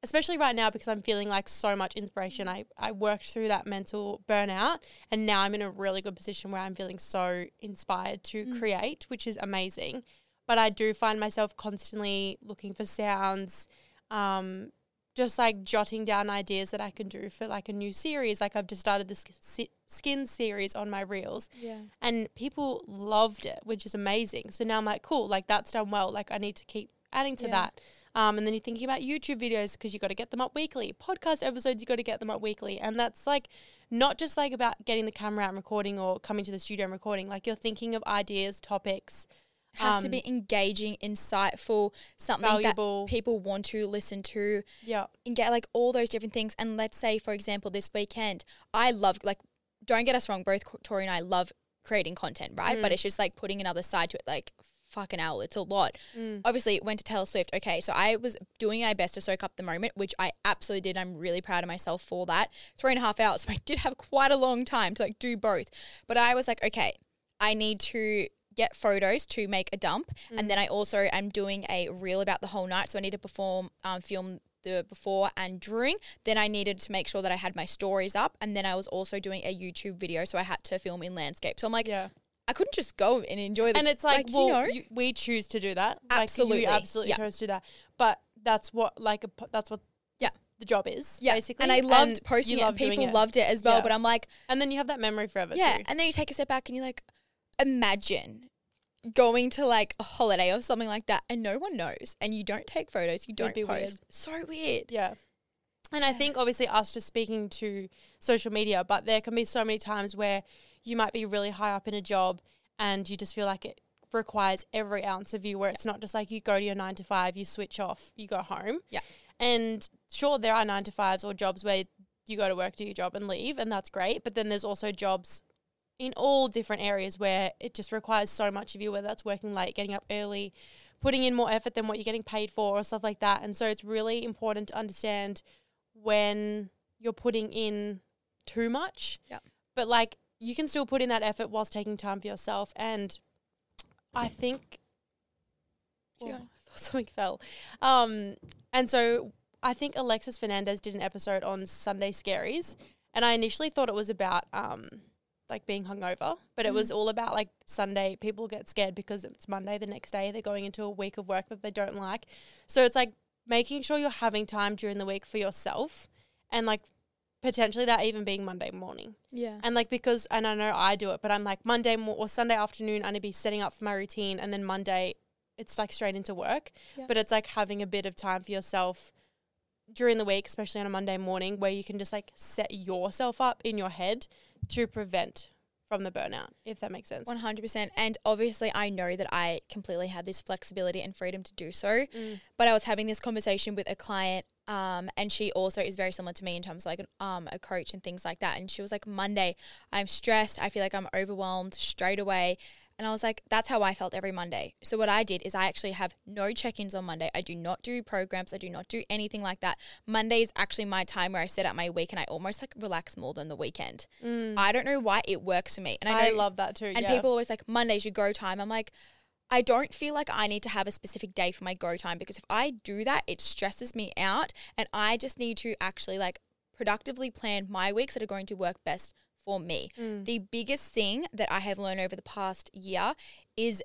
especially right now because I'm feeling like so much inspiration. I, I worked through that mental burnout and now I'm in a really good position where I'm feeling so inspired to Mm. create, which is amazing. But I do find myself constantly looking for sounds, um, just like jotting down ideas that I can do for like a new series. Like I've just started this skin series on my reels Yeah. and people loved it, which is amazing. So now I'm like, cool, like that's done well. Like I need to keep adding to Yeah. that. Um, and then you're thinking about YouTube videos because you got to get them up weekly. Podcast episodes, you got to get them up weekly. And that's like not just like about getting the camera out and recording or coming to the studio and recording. Like you're thinking of ideas, topics, has to Um, be engaging, insightful, something valuable. that people want to listen to, yeah, and get like all those different things. And let's say, for example, this weekend, I love like, don't get us wrong, both Tori and I love creating content, right? But Mm. it's just like putting another side to it, like. Fucking hell, it's a lot. Mm. Obviously, it went to Taylor Swift. Okay, so I was doing my best to soak up the moment, which I absolutely did. I'm really proud of myself for that. Three and a half hours. So I did have quite a long time to like do both. But I was like, okay, I need to get photos to make a dump, and then I also am doing a reel about the whole night. So I need to perform, um, film the before and during. Then I needed to make sure that I had my stories up, and then I was also doing a YouTube video, so I had to film in landscape. So I'm like, yeah. I couldn't just go and enjoy the And it's like, like, well, you know? you- we choose to do that. Absolutely. Like, you absolutely Yeah. chose to do that. But that's what, like, a, that's what Yeah. the job is, Yeah, basically. and I loved And posting you it, people it. loved it as well. Yeah. But I'm like, And then you have that memory forever yeah. too. And then you take a step back and you're like, imagine going to like a holiday or something like that, and no one knows, and you don't take photos, you don't be post. weird. So weird. Yeah. And I think obviously us just speaking to social media, but there can be so many times where you might be really high up in a job and you just feel like it requires every ounce of you where it's not just like you go to your nine to five, you switch off, you go home. Yeah. And sure there are nine to fives or jobs where you go to work, do your job and leave and that's great. But then there's also jobs in all different areas where it just requires so much of you, whether that's working late, getting up early, putting in more effort than what you're getting paid for or stuff like that. And so it's really important to understand when you're putting in too much. Yep. But like you can still put in that effort whilst taking time for yourself. And I think Keep Oh, going. I thought something fell. Um, and so I think Alexis Fernandez did an episode on Sunday Scaries, and I initially thought it was about um, like being hungover, but it was mm. all about like Sunday. People get scared because it's Monday the next day. They're going into a week of work that they don't like. So it's like making sure you're having time during the week for yourself, and like potentially that even being Monday morning. Yeah. And like because and I know I do it, but I'm like Monday mo- or Sunday afternoon I need to be setting up for my routine and then Monday it's like straight into work. Yeah. But it's like having a bit of time for yourself during the week, especially on a Monday morning where you can just like set yourself up in your head to prevent from the burnout, if that makes sense. One hundred percent. And obviously, I know that I completely have this flexibility and freedom to do so. Mm. But I was having this conversation with a client, um, and she also is very similar to me in terms of like an, um, a coach and things like that. And she was like, Monday, I'm stressed. I feel like I'm overwhelmed straight away. And I was like, that's how I felt every Monday. So what I did is I actually have no check-ins on Monday. I do not do programs. I do not do anything like that. Monday is actually my time where I set up my week and I almost like relax more than the weekend. I don't know why it works for me. And I, Mm. I, love that too. and yeah. people always like Monday's your go time. I'm like, I don't feel like I need to have a specific day for my go time because if I do that, it stresses me out, and I just need to actually like productively plan my weeks that are going to work best for me. Mm. The biggest thing that I have learned over the past year is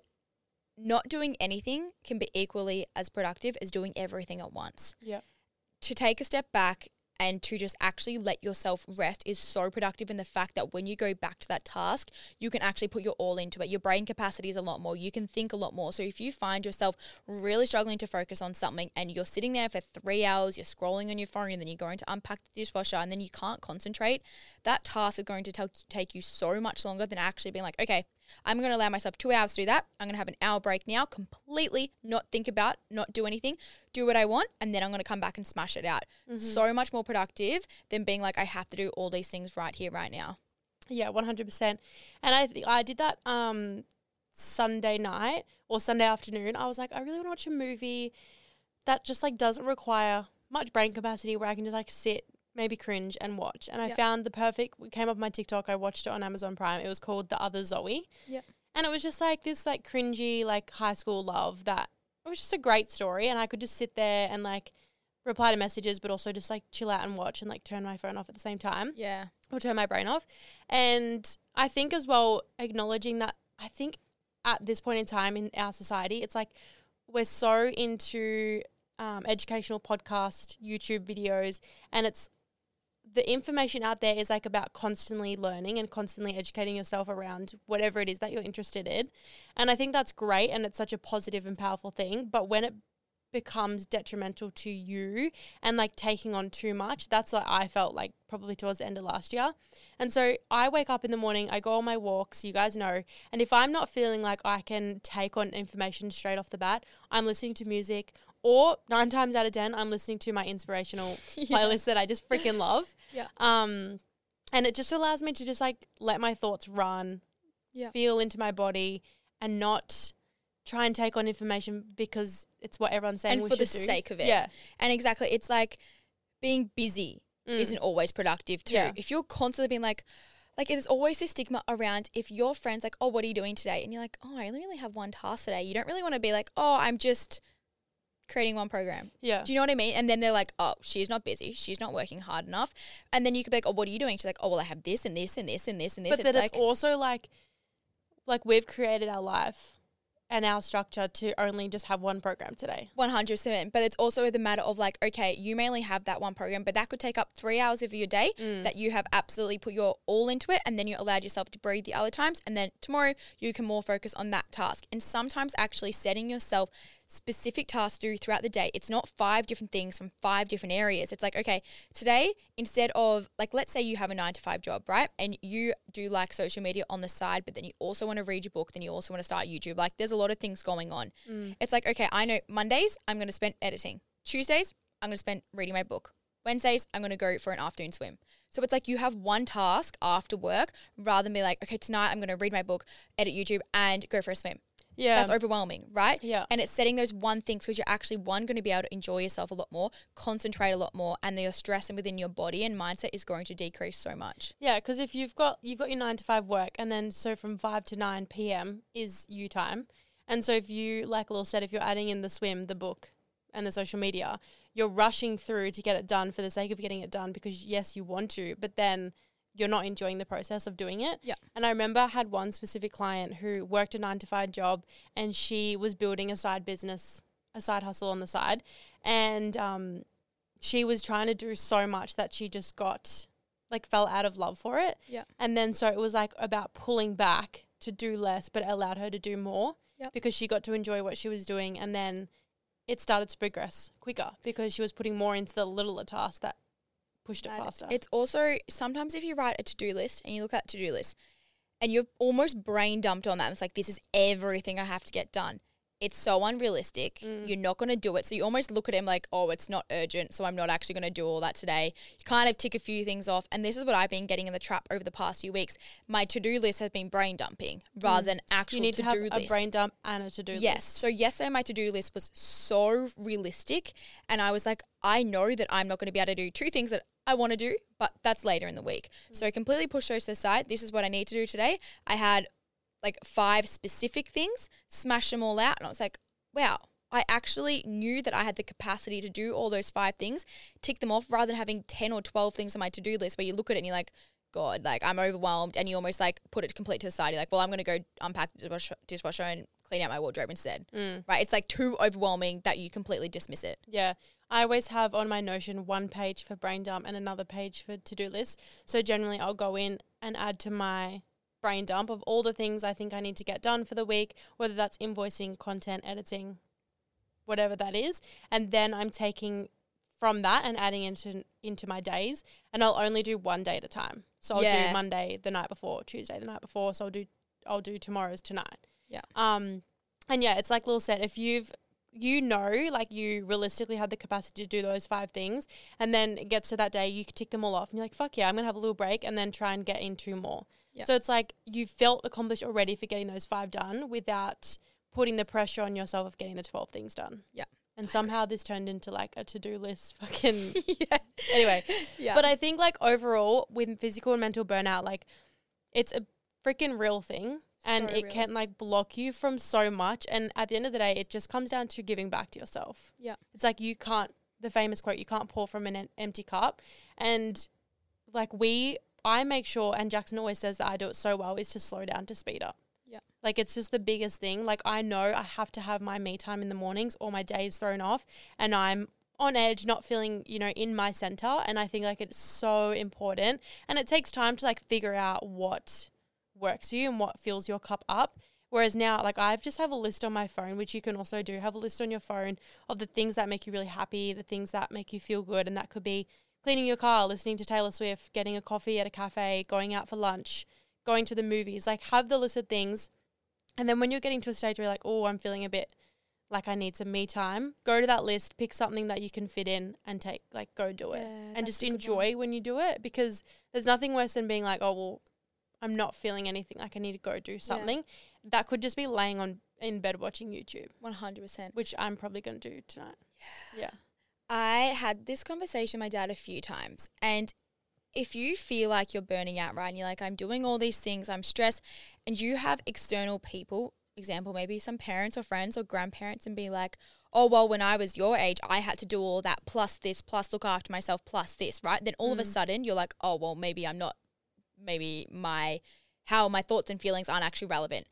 not doing anything can be equally as productive as doing everything at once yeah. to take a step back and to just actually let yourself rest is so productive in the fact that when you go back to that task, you can actually put your all into it. Your brain capacity is a lot more. You can think a lot more. So if you find yourself really struggling to focus on something and you're sitting there for three hours, you're scrolling on your phone, and then you're going to unpack the dishwasher and then you can't concentrate, that task is going to take you so much longer than actually being like, okay, I'm going to allow myself two hours to do that. I'm going to have an hour break now, completely not think about, not do anything, do what I want, and then I'm going to come back and smash it out. So much more productive than being like, I have to do all these things right here, right now. Yeah, one hundred percent. And I th- I did that um Sunday night or Sunday afternoon. I was like, I really want to watch a movie that just like doesn't require much brain capacity where I can just like sit, maybe cringe and watch. And I Yep. found the perfect. It came up my TikTok. I watched it on Amazon Prime. It was called The Other Zoe. Yep. And it was just like this like cringy like high school love that it was just a great story and I could just sit there and like reply to messages but also just like chill out and watch and like turn my phone off at the same time Yeah. or turn my brain off. And I think as well, acknowledging that I think at this point in time in our society, it's like we're so into um, educational podcast, YouTube videos, and it's the information out there is like about constantly learning and constantly educating yourself around whatever it is that you're interested in. And I think that's great and it's such a positive and powerful thing. But when it becomes detrimental to you and like taking on too much, that's what I felt like probably towards the end of last year. And so I wake up in the morning, I go on my walks, you guys know, and if I'm not feeling like I can take on information straight off the bat, I'm listening to music or nine times out of ten, I'm listening to my inspirational playlist that I just freaking love. Yeah. Um, and it just allows me to just like let my thoughts run, Yeah. feel into my body, and not try and take on information because it's what everyone's saying And for the do. sake of it. Yeah. And exactly, it's like being busy Mm. isn't always productive too. Yeah. If you're constantly being like, like there's always this stigma around if your friends like, oh, what are you doing today? And you're like, oh, I only really have one task today. You don't really want to be like, oh, I'm just creating one program. Yeah. Do you know what I mean? And then they're like, oh, she's not busy. She's not working hard enough. And then you could be like, oh, what are you doing? She's like, oh, well, I have this and this and this and this and this. but then it's it's also like like we've created our life and our structure to only just have one program today. 100%. But it's also the matter of like, okay, you may only have that one program, but that could take up three hours of your day Mm. that you have absolutely put your all into it. And then you allowed yourself to breathe the other times. And then tomorrow you can more focus on that task. And sometimes actually setting yourself specific tasks to do throughout the day. It's not five different things from five different areas. It's like, okay, today, instead of like, let's say you have a nine to five job, right? And you do like social media on the side, but then you also want to read your book, then you also want to start YouTube. Like, there's a lot of things going on. Mm. It's like, okay, I know Mondays, I'm going to spend editing. Tuesdays, I'm going to spend reading my book. Wednesdays, I'm going to go for an afternoon swim. So it's like you have one task after work rather than be like, okay, tonight I'm going to read my book, edit YouTube, and go for a swim. Yeah. That's overwhelming, right? Yeah. And it's setting those one things because you're actually one going to be able to enjoy yourself a lot more, concentrate a lot more, and your stress and within your body and mindset is going to decrease so much. Yeah, because if you've got you've got your nine to five work, and then so from five to nine p.m. is you time, and so if you like Lil said, if you're adding in the swim, the book, and the social media, you're rushing through to get it done for the sake of getting it done because yes, you want to, but then you're not enjoying the process of doing it. Yeah. And I remember I had one specific client who worked a nine to five job, and she was building a side business, a side hustle on the side, and um, she was trying to do so much that she just got like fell out of love for it. Yeah. And then so it was like about pulling back to do less, but it allowed her to do more Yep. because she got to enjoy what she was doing. And then it started to progress quicker because she was putting more into the littler tasks that pushed it That- faster. It's also sometimes if you write a to do list and you look at to do list and you're almost brain dumped on that, it's like this is everything I have to get done. it's so unrealistic. Mm. You're not going to do it. So you almost look at him like, oh, it's not urgent. So I'm not actually going to do all that today. You kind of tick a few things off. And this is what I've been getting in the trap over the past few weeks. My to do list has been brain dumping rather than actual Mm. You need to to have a list. brain dump and a to do Yes. list. Yes. So yesterday my to do list was so realistic, and I was like, I know that I'm not going to be able to do two things that I want to do, but that's later in the week. Mm. So I completely pushed those to the side. This is what I need to do today. I had like five specific things, smash them all out, and I was like, wow. I actually knew that I had the capacity to do all those five things, tick them off rather than having 10 or 12 things on my to do list where you look at it and you're like, God, like I'm overwhelmed. And you almost like put it complete to the side. You're like, well, I'm going to go unpack the dishwasher and clean out my wardrobe instead. Mm. Right? It's like too overwhelming that you completely dismiss it. Yeah. I always have on my Notion one page for brain dump and another page for to do list. So generally, I'll go in and add to my brain dump of all the things I think I need to get done for the week, whether that's invoicing, content, editing, whatever that is. And then I'm taking from that and adding into into my days. And I'll only do one day at a time. So I'll Yeah. do Monday the night before, Tuesday the night before. So I'll do I'll do tomorrow's tonight. Yeah. Um, and yeah, it's like Lil said, if you've you know, like you realistically have the capacity to do those five things, and then it gets to that day, you can tick them all off, and you're like, "Fuck yeah, I'm gonna have a little break," and then try and get into more. Yeah. So it's like you felt accomplished already for getting those five done without putting the pressure on yourself of getting the twelve things done. Yeah. And somehow this turned into like a to do list. Fucking yeah. anyway, Yeah. but I think like overall with physical and mental burnout, like it's a freaking real thing. And So it real. can like block you from so much. And at the end of the day, it just comes down to giving back to yourself. Yeah. It's like you can't, the famous quote, you can't pour from an em- empty cup. And like we, I make sure, and Jackson always says that I do it so well, is to slow down to speed up. Yeah. Like it's just the biggest thing. Like I know I have to have my me time in the mornings or my days thrown off and I'm on edge, not feeling, you know, in my center. And I think like it's so important. And it takes time to like figure out what works for you and what fills your cup up. Whereas now, like I've just have a list on my phone, which you can also do. Have a list on your phone of the things that make you really happy, the things that make you feel good, and that could be cleaning your car, listening to Taylor Swift, getting a coffee at a cafe, going out for lunch, going to the movies. Like have the list of things, and then when you're getting to a stage where you're like, oh, I'm feeling a bit like I need some me time, go to that list, pick something that you can fit in, and take like go do it, Yeah, and just good one. enjoy when you do it because there's nothing worse than being like, oh well, I'm not feeling anything. Like I need to go do something. That could just be laying on in bed watching YouTube, 100%. which I'm probably gonna do tonight. Yeah. I had this conversation with my dad a few times. And if you feel like you're burning out, right, and you're like, I'm doing all these things, I'm stressed, and you have external people, example, maybe some parents or friends or grandparents, and be like, oh, well, when I was your age, I had to do all that plus this, plus look after myself, plus this, right? Then all of a mm. sudden you're like, oh, well, maybe I'm not, maybe my, how my thoughts and feelings aren't actually relevant.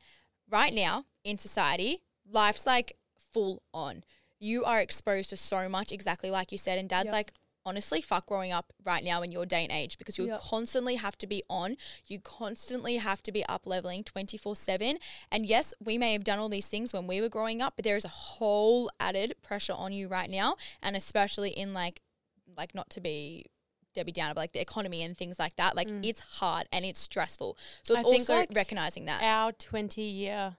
Right now in society, life's like full on. You are exposed to so much, exactly like you said. And dad's Yep. like, honestly, fuck growing up right now in your day and age because you Yep. constantly have to be on. You constantly have to be up leveling 24 7. And yes, we may have done all these things when we were growing up, but there is a whole added pressure on you right now. And especially in like, like not to be Debbie Downer, but like the economy and things like that. Like it's hard and it's stressful. So it's Mm. I think, also like, recognizing that. Our 20 year,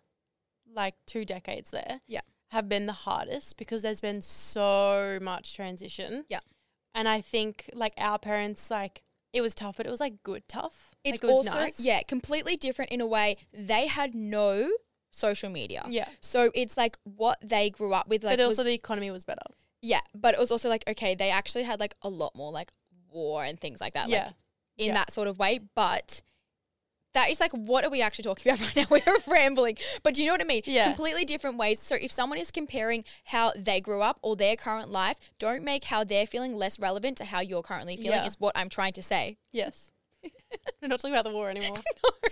like two decades there, Yeah. have been the hardest because there's been so much transition. Yeah. And I think like our parents, like it was tough, but it was like good tough. It's like, it was also nice. yeah, completely different in a way. They had no social media. Yeah. So it's like what they grew up with like but also the economy was better. yeah, but it was also like okay, they actually had like a lot more like war and things like that. Yeah. Like in Yeah. that sort of way, but that is like what are we actually talking about right now? We're rambling. But do you know what I mean? Yeah. Completely different ways. So if someone is comparing how they grew up or their current life, don't make how they're feeling less relevant to how you're currently feeling Yeah. is what I'm trying to say. Yes. We're not talking about the war anymore.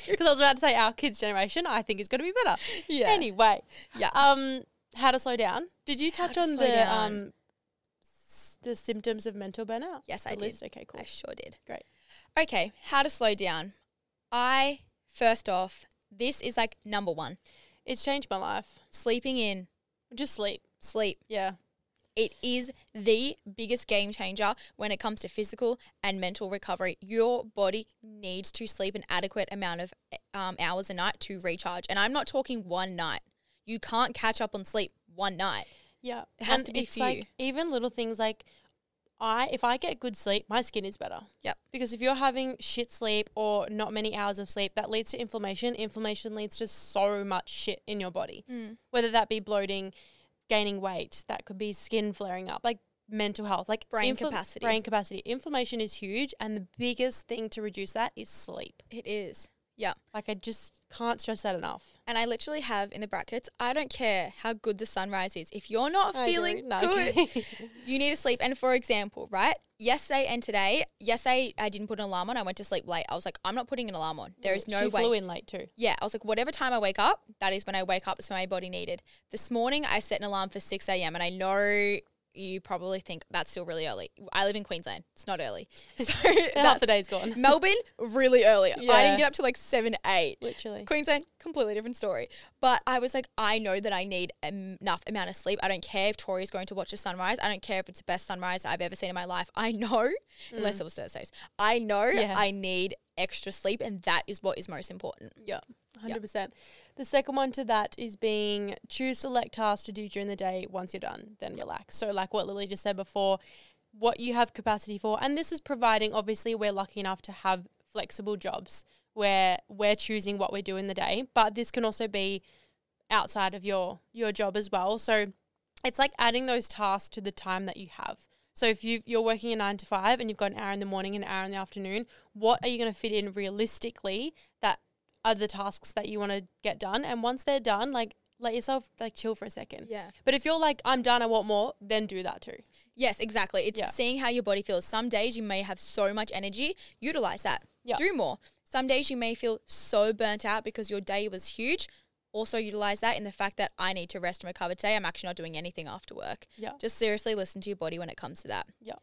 Because I was about to say our kids' generation, I think is going to be better. Yeah. Anyway, Yeah. um, how to slow down? Did you touch to on the down. um, the symptoms of mental burnout? Yes, I did. Okay, cool. I sure did. Great. Okay, how to slow down. I, first off, this is like number one It's changed my life. sleeping in, Just sleep. sleep. Yeah. It is the biggest game changer when it comes to physical and mental recovery. Your body needs to sleep an adequate amount of um, hours a night to recharge. And I'm not talking one night. You can't catch up on sleep one night. Yeah, It has and to be it's for you. like even little things like I if I get good sleep, my skin is better. Yep. Because if you're having shit sleep or not many hours of sleep, that leads to inflammation. Inflammation leads to so much shit in your body. Mm. Whether that be bloating, gaining weight, that could be skin flaring up, like mental health, like Brain capacity. Brain capacity. Inflammation is huge and the biggest thing to reduce that is sleep. It is. Yeah. Like I just can't stress that enough. And I literally have in the brackets, I don't care how good the sunrise is. If you're not I feeling No, good, okay. you need to sleep. And for example, right? Yesterday and today, yesterday I didn't put an alarm on. I went to sleep late. I was like, I'm not putting an alarm on. There is no she way. flew in late too. Yeah, I was like, whatever time I wake up, that is when I wake up. It's when my body needed. This morning, I set an alarm for 6 a.m. And I know you probably think that's still really early. I live in Queensland. It's not early. So Half the day's gone. Melbourne, really early. I didn't get up to like 7, 8. Literally. Queensland, completely different story. But I was like, I know that I need enough amount of sleep. I don't care if Tori is going to watch a sunrise. I don't care if it's the best sunrise I've ever seen in my life. I know, mm. unless it was Thursdays. I know Yeah. I need extra sleep, and that is what is most important. Yeah, hundred percent. The second one to that is being choose select tasks to do during the day. Once you're done, then relax. So, like what Lily just said before, what you have capacity for, and this is providing. Obviously, we're lucky enough to have flexible jobs where we're choosing what we do in the day, but this can also be outside of your your job as well. So, it's like adding those tasks to the time that you have. So if you you're working a nine to five and you've got an hour in the morning and an hour in the afternoon, what are you going to fit in realistically that are the tasks that you want to get done? And once they're done, like let yourself like chill for a second. Yeah. But if you're like I'm done, I want more, then do that too. Yes, exactly. It's Yeah. seeing how your body feels. Some days you may have so much energy, utilize that. Yeah. Do more. Some days you may feel so burnt out because your day was huge. Also utilize that in the fact that I need to rest and recover today. I'm actually not doing anything after work. Yeah. Just seriously listen to your body when it comes to that. Yeah.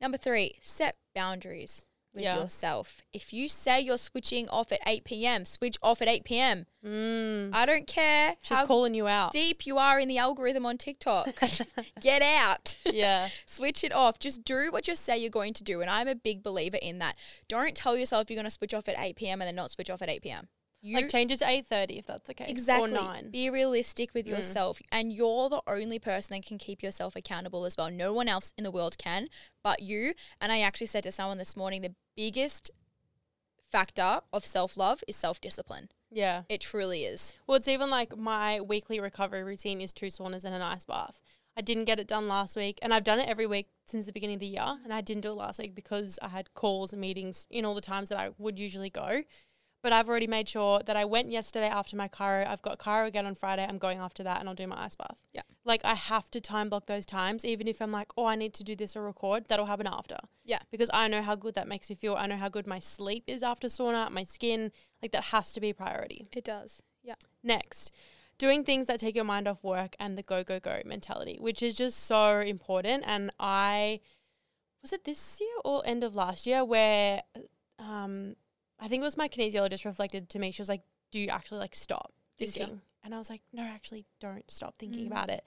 Number three, set boundaries with Yeah. yourself. If you say you're switching off at 8 p.m., switch off at 8 p.m. Mm. I don't care She's how calling you out. deep you are in the algorithm on TikTok. Get out. yeah. Switch it off. Just do what you say you're going to do. And I'm a big believer in that. Don't tell yourself you're going to switch off at 8 p.m. and then not switch off at 8 p.m. You like change it to eight thirty if that's the case. exactly Or nine. be realistic with Mm. yourself, and you're the only person that can keep yourself accountable as well. No one else in the world can, but you. And I actually said to someone this morning, the biggest factor of self love is self discipline. Yeah. It truly is. Well, it's even like my weekly recovery routine is two saunas and an ice bath. I didn't get it done last week, and I've done it every week since the beginning of the year. And I didn't do it last week because I had calls and meetings in all the times that I would usually go. But I've already made sure that I went yesterday after my chiro. I've got chiro again on Friday. I'm going after that, and I'll do my ice bath. Yeah. Like I have to time block those times, even if I'm like, oh, I need to do this or record. That'll happen after. Yeah. Because I know how good that makes me feel. I know how good my sleep is after sauna, my skin. Like that has to be a priority. It does. Yeah. Next, doing things that take your mind off work and the go, go, go mentality, which is just so important. And I, was it this year or end of last year where um, I think it was my kinesiologist reflected to me, she was like, Do you actually like stop This year. And I was like, No, actually, don't stop thinking Mm. about it.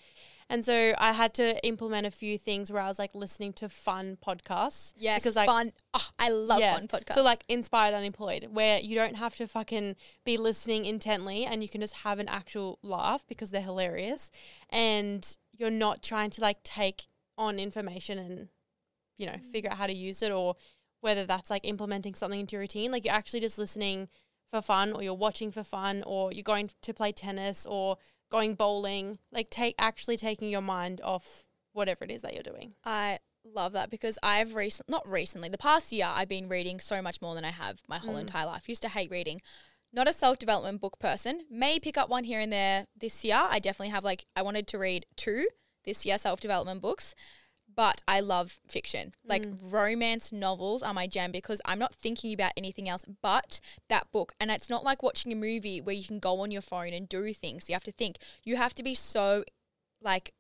And so I had to implement a few things where I was like listening to fun podcasts. Yes. Because like fun. Oh, I love Yes. fun podcasts. So like inspired unemployed, where you don't have to fucking be listening intently and you can just have an actual laugh because they're hilarious and you're not trying to like take on information and you know figure out how to use it or whether that's like implementing something into your routine. Like you're actually just listening for fun or you're watching for fun or you're going to play tennis or going bowling. Like take actually taking your mind off whatever it is that you're doing. I love that because I've recent not recently, the past year I've been reading so much more than I have my whole Mm. entire life. Used to hate reading. Not a self development book person. May pick up one here and there this year. I definitely have like I wanted to read two this year self development books. But I love fiction. Like mm. romance novels are my jam because I'm not thinking about anything else but that book. And it's not like watching a movie where you can go on your phone and do things. You have to think. You have to be so like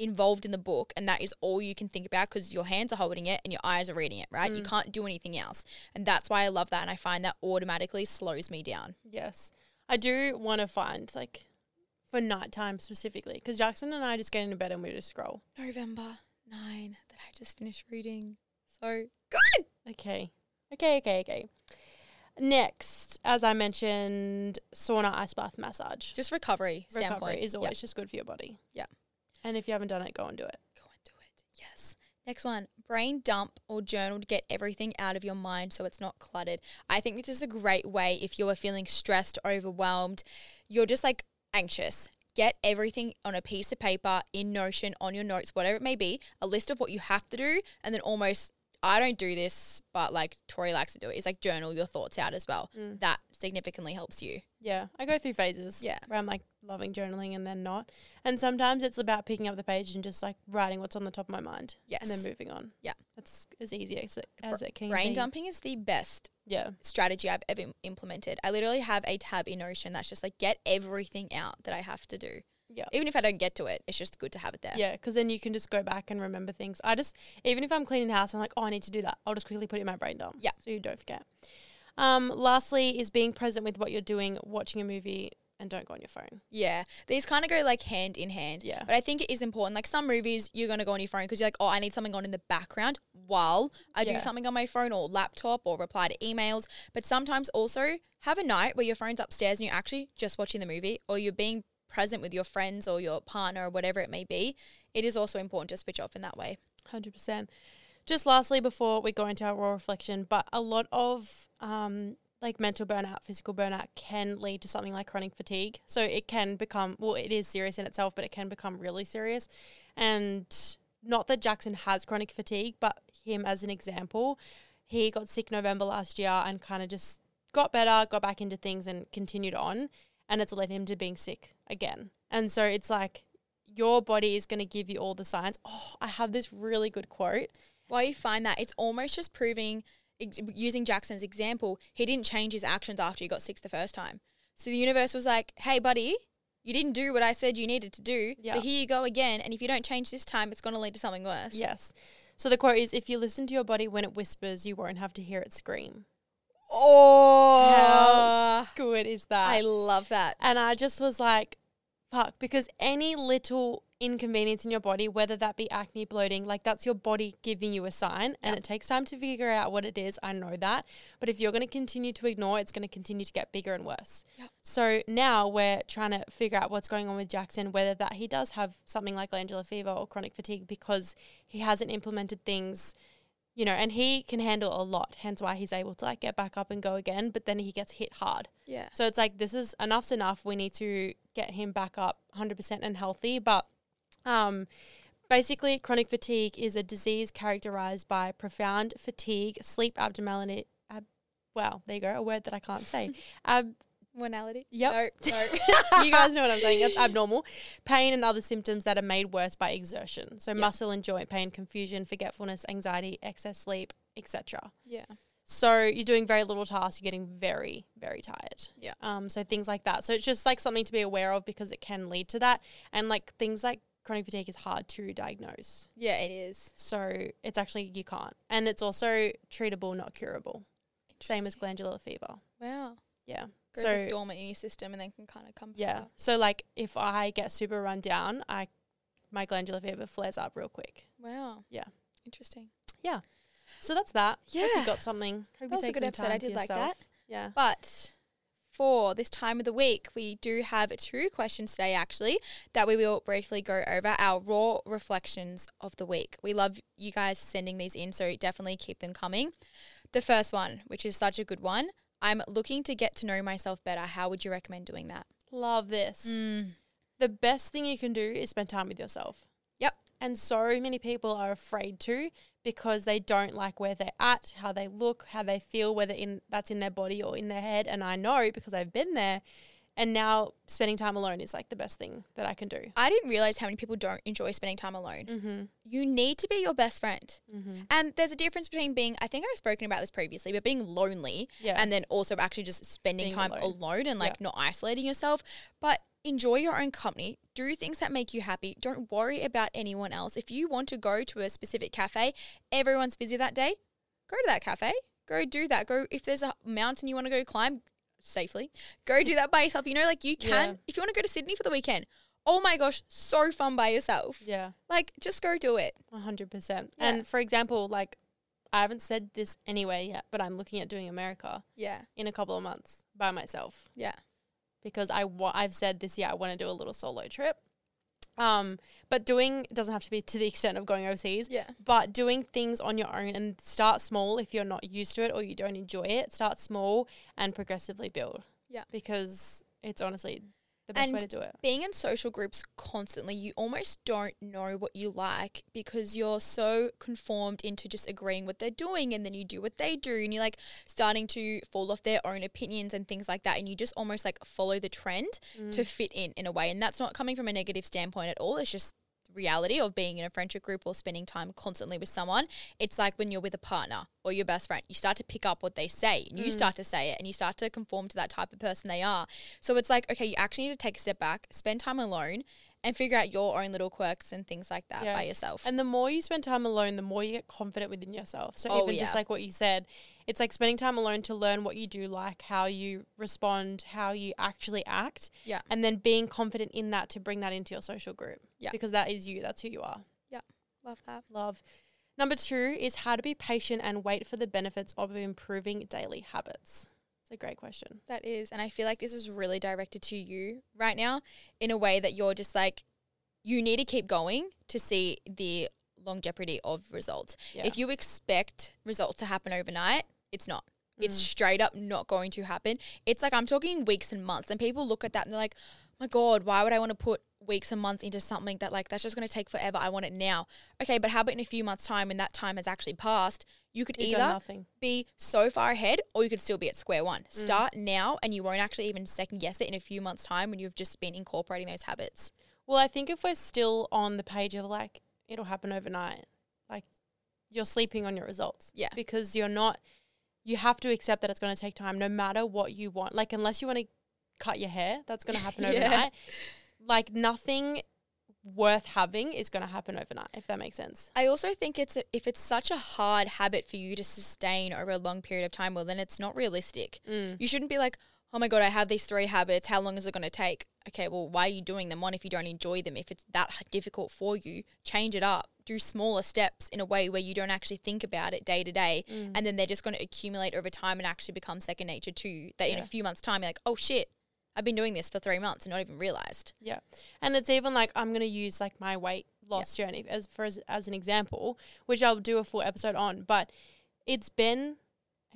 involved in the book and that is all you can think about because your hands are holding it and your eyes are reading it, right? You mm. can't do anything else. And that's why I love that and I find that automatically slows me down. Yes. I do want to find like for nighttime specifically because Jackson and I just get into bed and we just scroll. November 9 that I just finished reading. So good. Okay. Okay, okay, okay. Next, as I mentioned, sauna, ice bath, massage. Just recovery, standpoint. Is always just good for your body. Yeah. And if you haven't done it, go and do it. Go and do it. Yes. Next one, brain dump or journal to get everything out of your mind so it's not cluttered. I think this is a great way if you are feeling stressed, overwhelmed, you're just like anxious. Get everything on a piece of paper, in Notion, on your notes, whatever it may be, a list of what you have to do, and then almost I don't do this, but like Tori likes to do. It's like journal your thoughts out as well. Mm. That significantly helps you. Yeah, I go through phases. Yeah. Where I'm like loving journaling and then not. And sometimes it's about picking up the page and just like writing what's on the top of my mind. Yes. And then moving on. Yeah. That's as easy as it, as it can Brain be. dumping is the best Yeah. strategy I've ever implemented. I literally have a tab in Notion that's just like get everything out that I have to do. Yeah. Even if I don't get to it, it's just good to have it there. Yeah, because then you can just go back and remember things. I just, even if I'm cleaning the house, I'm like, oh, I need to do that. I'll just quickly put it in my brain dump. Yeah. So you don't forget. Um, lastly, is being present with what you're doing, watching a movie, and don't go on your phone. Yeah. These kind of go like hand in hand. Yeah. But I think it is important. Like some movies, you're going to go on your phone because you're like, oh, I need something on in the background while I Yeah. do something on my phone or laptop or reply to emails. But sometimes also have a night where your phone's upstairs and you're actually just watching the movie or you're being present with your friends or your partner or whatever it may be. It is also important to switch off in that way. Hundred percent. Just lastly, before we go into our raw reflection, but a lot of um, like mental burnout, physical burnout can lead to something like chronic fatigue. So it can become well, it is serious in itself, but it can become really serious. And not that Jackson has chronic fatigue, but him as an example, he got sick November last year and kind of just got better, got back into things, and continued on, and it's led him to being sick again. And so it's like your body is going to give you all the signs. Oh, I have this really good quote. While you find that, it's almost just proving, ex- using Jackson's example, he didn't change his actions after he got sick the first time. So the universe was like, hey, buddy, you didn't do what I said you needed to do. Yeah. So here you go again. And if you don't change this time, it's going to lead to something worse. Yes. So the quote is if you listen to your body when it whispers, you won't have to hear it scream. Oh, how Good is that? I love that. and I just was like, fuck, because any little inconvenience in your body, whether that be acne, bloating, like that's your body giving you a sign and Yep. it takes time to figure out what it is. I know that. But if you're going to continue to ignore, it's going to continue to get bigger and worse. Yep. So now we're trying to figure out what's going on with Jackson, whether that he does have something like glandular fever or chronic fatigue because he hasn't implemented things you know, and he can handle a lot, hence why he's able to like get back up and go again, but then he gets hit hard. Yeah. So it's like this is enough's enough. We need to get him back up 100% and healthy. But um, basically, chronic fatigue is a disease characterized by profound fatigue, sleep abnormality. Ab- wow, there you go, a word that I can't say. Ab- Morality? Yep. No, no. you guys know what I'm saying. That's abnormal. Pain and other symptoms that are made worse by exertion. So muscle and joint pain, confusion, forgetfulness, anxiety, excess sleep, etc. yeah. So you're doing very little tasks, you're getting very, very tired. Yeah. Um, so things like that. So it's just like something to be aware of because it can lead to that. And like things like chronic fatigue is hard to diagnose. Yeah, it is. So it's actually you can't. And it's also treatable, not curable. Same as glandular fever. Wow. Yeah. Goes so like dormant in your system and then can kind of come back yeah. up. So like if I get super run down, I my glandular fever flares up real quick. Wow. Yeah. Interesting. Yeah. So that's that. Hope Yeah. you got something. Hope That was you a good some episode. I did like that. Yeah. But for this time of the week, we do have two questions today, actually, that we will briefly go over our raw reflections of the week. We love you guys sending these in, so definitely keep them coming. The first one, which is such a good one, I'm looking to get to know myself better. How would you recommend doing that? Love this. Mm. the best thing you can do is spend time with yourself. Yep. And so many people are afraid to because they don't like where they're at, how they look, how they feel, whether in that's in their body or in their head. And I know because I've been there. And now spending time alone is like the best thing that I can do. I didn't realize how many people don't enjoy spending time alone. Mm-hmm. You need to be your best friend. Mm-hmm. And there's a difference between being, I think I've spoken about this previously, but being lonely Yeah. and then also actually just spending Being time alone. alone, and like not isolating yourself. But enjoy your own company. Do things that make you happy. Don't worry about anyone else. If you want to go to a specific cafe, everyone's busy that day, go to that cafe. Go do that. Go if there's a mountain you want to go climb safely, go do that by yourself. You know, like you can Yeah. if you want to go to Sydney for the weekend. Oh my gosh, so fun by yourself. yeah. Like just go do it. One hundred percent. Yeah. And for example, like I haven't said this anywhere yet, but I'm looking at doing America Yeah. in a couple of months by myself Yeah. Because I wa- I've said this year I want to do a little solo trip. Um, but doing doesn't have to be to the extent of going overseas. Yeah. But doing things on your own and start small if you're not used to it or you don't enjoy it. Start small and progressively build. Yeah. Because it's honestly the best way And to do it. being in social groups constantly, you almost don't know what you like because you're so conformed into just agreeing what they're doing and then you do what they do and you're like starting to fall off their own opinions and things like that and you just almost like follow the trend mm. to fit in in a way. And that's not coming from a negative standpoint at all. It's just reality of being in a friendship group or spending time constantly with someone it's like when you're with a partner or your best friend you start to pick up what they say and you mm. start to say it and you start to conform to that type of person they are. So it's like okay you actually need to take a step back spend time alone and figure out your own little quirks and things like that Yeah. by yourself And the more you spend time alone, the more you get confident within yourself. So Oh, even yeah. just like what you said, it's like spending time alone to learn what you do like, how you respond, how you actually act. Yeah. And then being confident in that to bring that into your social group. Yeah. Because that is you. That's who you are. Yeah. Love that Love. Number two is how to be patient and wait for the benefits of improving daily habits. It's a great question. That is. And I feel like this is really directed to you right now in a way that you're just like, you need to keep going to see the longevity of results. Yeah. If you expect results to happen overnight, it's not. It's Mm. straight up not going to happen. It's like I'm talking weeks and months, and people look at that and they're like, my God, why would I want to put weeks and months into something that like that's just going to take forever? I want it now. Okay, but how about in a few months' time when that time has actually passed? You could You've either be so far ahead or you could still be at square one. Mm. Start now and you won't actually even second guess it in a few months' time when you've just been incorporating those habits. Well, I think if we're still on the page of like, it'll happen overnight, like you're sleeping on your results. Yeah. Because you're not, you have to accept that it's going to take time no matter what you want. Like, unless you want to cut your hair, that's going to happen Yeah. overnight. Like, nothing worth having is going to happen overnight, if that makes sense. I also think it's a, if it's such a hard habit for you to sustain over a long period of time, well, then it's not realistic. Mm. You shouldn't be like, oh my God, I have these three habits. How long is it going to take? Okay, well, why are you doing them? One, if you don't enjoy them, if it's that difficult for you, change it up. Do smaller steps in a way where you don't actually think about it day to day. Mm. And then they're just going to accumulate over time and actually become second nature to you. That in a few months' time, you're like, oh shit, I've been doing this for three months and not even realized. Yeah. And it's even like I'm going to use like my weight loss journey as for as, as an example, which I'll do a full episode on, but it's been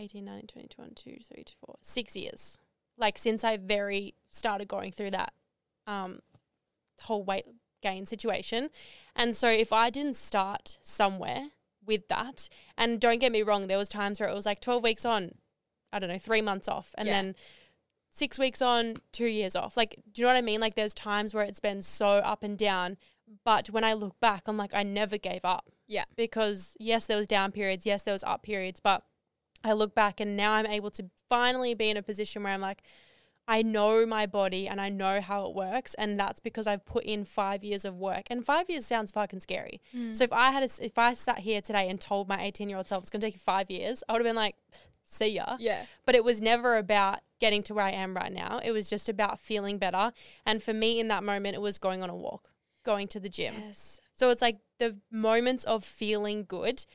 18, 19, 20, 21, 2, 3, 4, 6 years. Like since I very started going through that um whole weight gain situation. And so if I didn't start somewhere with that, and don't get me wrong, there was times where it was like 12 weeks on, I don't know, 3 months off and Yeah. then six weeks on, two years off. Like, do you know what I mean? Like, there's times where it's been so up and down. But when I look back, I'm like, I never gave up. Yeah. Because yes, there was down periods. Yes, there was up periods. But I look back and now I'm able to finally be in a position where I'm like, I know my body and I know how it works. And that's because I've put in five years of work. And five years sounds fucking scary. Mm. So if I had, a if I sat here today and told my 18 year old self it's going to take you five years, I would have been like, see ya Yeah. but it was never about getting to where I am right now. It was just about feeling better. And for me in that moment, it was going on a walk, going to the gym. Yes. So it's like the moments of feeling good,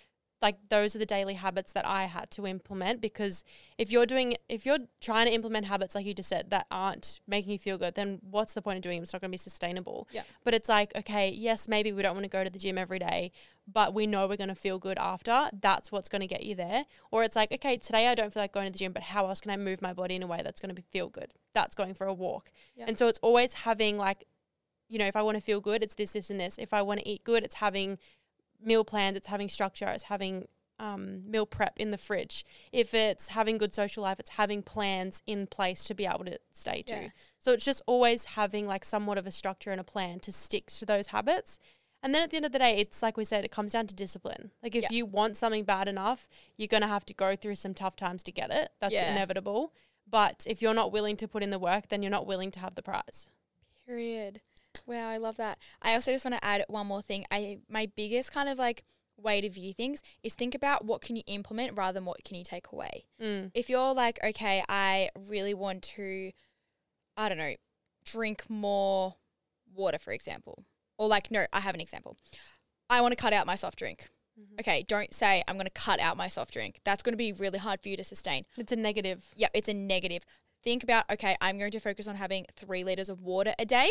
like those are the daily habits that I had to implement because if you're doing, if you're trying to implement habits, like you just said, that aren't making you feel good, then what's the point of doing them? It's not going to be sustainable. Yeah. But it's like, okay, yes, maybe we don't want to go to the gym every day, but we know we're going to feel good after. That's what's going to get you there. Or it's like, okay, today I don't feel like going to the gym, but how else can I move my body in a way that's going to feel good? That's going for a walk. Yeah. And so it's always having like, you know, if I want to feel good, it's this, this, and this. If I want to eat good, it's having meal plans, it's having structure, it's having um, meal prep in the fridge. If it's having good social life, it's having plans in place to be able to stay to. Yeah. So it's just always having like somewhat of a structure and a plan to stick to those habits. And then at the end of the day, it's like we said, it comes down to discipline. Like if Yeah. you want something bad enough, you're going to have to go through some tough times to get it. That's Yeah. inevitable. But if you're not willing to put in the work, then you're not willing to have the prize. Period. Wow, I love that. I also just want to add one more thing. I my biggest kind of like way to view things is think about what can you implement rather than what can you take away. Mm. If you're like, okay, I really want to, I don't know, drink more water, for example, or like, no, I have an example. I want to cut out my soft drink. Okay, don't say I'm going to cut out my soft drink. That's going to be really hard for you to sustain. It's a negative. Yeah, it's a negative. Think about, okay, I'm going to focus on having three liters of water a day.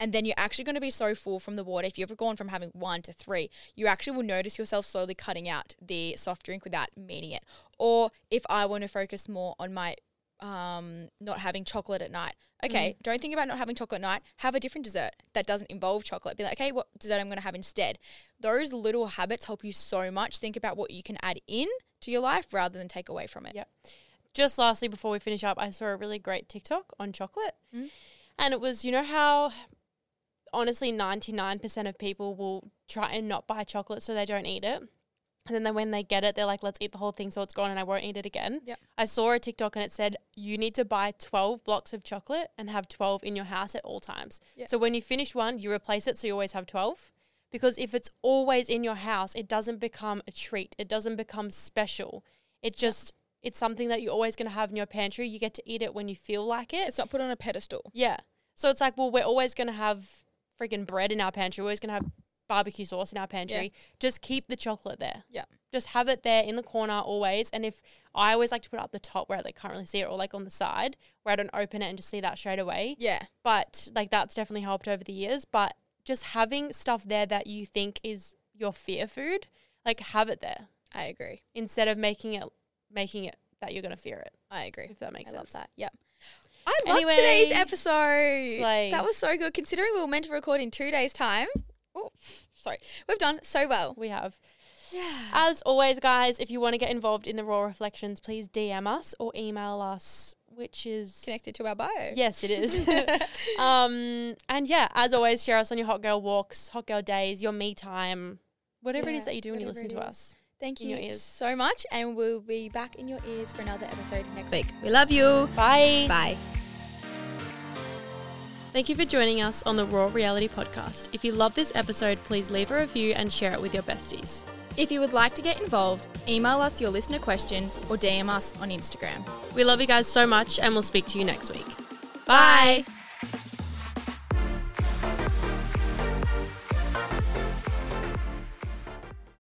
And then you're actually going to be so full from the water. If you've ever gone from having one to three, you actually will notice yourself slowly cutting out the soft drink without meaning it. Or if I want to focus more on my um, not having chocolate at night, okay, don't think about not having chocolate at night. Have a different dessert that doesn't involve chocolate. Be like, okay, what dessert I'm going to have instead. Those little habits help you so much. Think about what you can add in to your life rather than take away from it. Yep. Just lastly, before we finish up, I saw a really great TikTok on chocolate. Mm. And it was, you know, how honestly 99% of people will try and not buy chocolate so they don't eat it. And then they, when they get it, they're like, let's eat the whole thing so it's gone and I won't eat it again. Yep. I saw a TikTok and it said, you need to buy 12 blocks of chocolate and have 12 in your house at all times. Yep. So when you finish one, you replace it so you always have 12. Because if it's always in your house, it doesn't become a treat. It doesn't become special. It just, it's something that you're always going to have in your pantry. You get to eat it when you feel like it. It's not put on a pedestal. Yeah. So it's like, well, we're always going to have freaking bread in our pantry. We're always going to have barbecue sauce in our pantry. Just keep the chocolate there. Yeah. Just have it there in the corner always. And if I always like to put it up the top where I like can't really see it or like on the side where I don't open it and just see that straight away. Yeah. But like that's definitely helped over the years. But just having stuff there that you think is your fear food, like have it there I agree. instead of making it making it that you're gonna fear it. I agree. If that makes sense. I love that. Yep. I love today's episode. slay. That was so good considering we were meant to record in two days' time. Oh, sorry. We've done so well. We have. Yeah. As always, guys, if you want to get involved in the Raw Reflections, please DM us or email us, which is Connected to our bio. Yes, it is. um, and yeah, as always, share us on your hot girl walks, hot girl days, your me time, whatever it is that you do when you listen to us. Thank you so much. And we'll be back in your ears for another episode next week. We love you. Bye. Bye. Thank you for joining us on the Raw Reality Podcast. If you love this episode, please leave a review and share it with your besties. If you would like to get involved, email us your listener questions or DM us on Instagram. We love you guys so much, and we'll speak to you next week. Bye.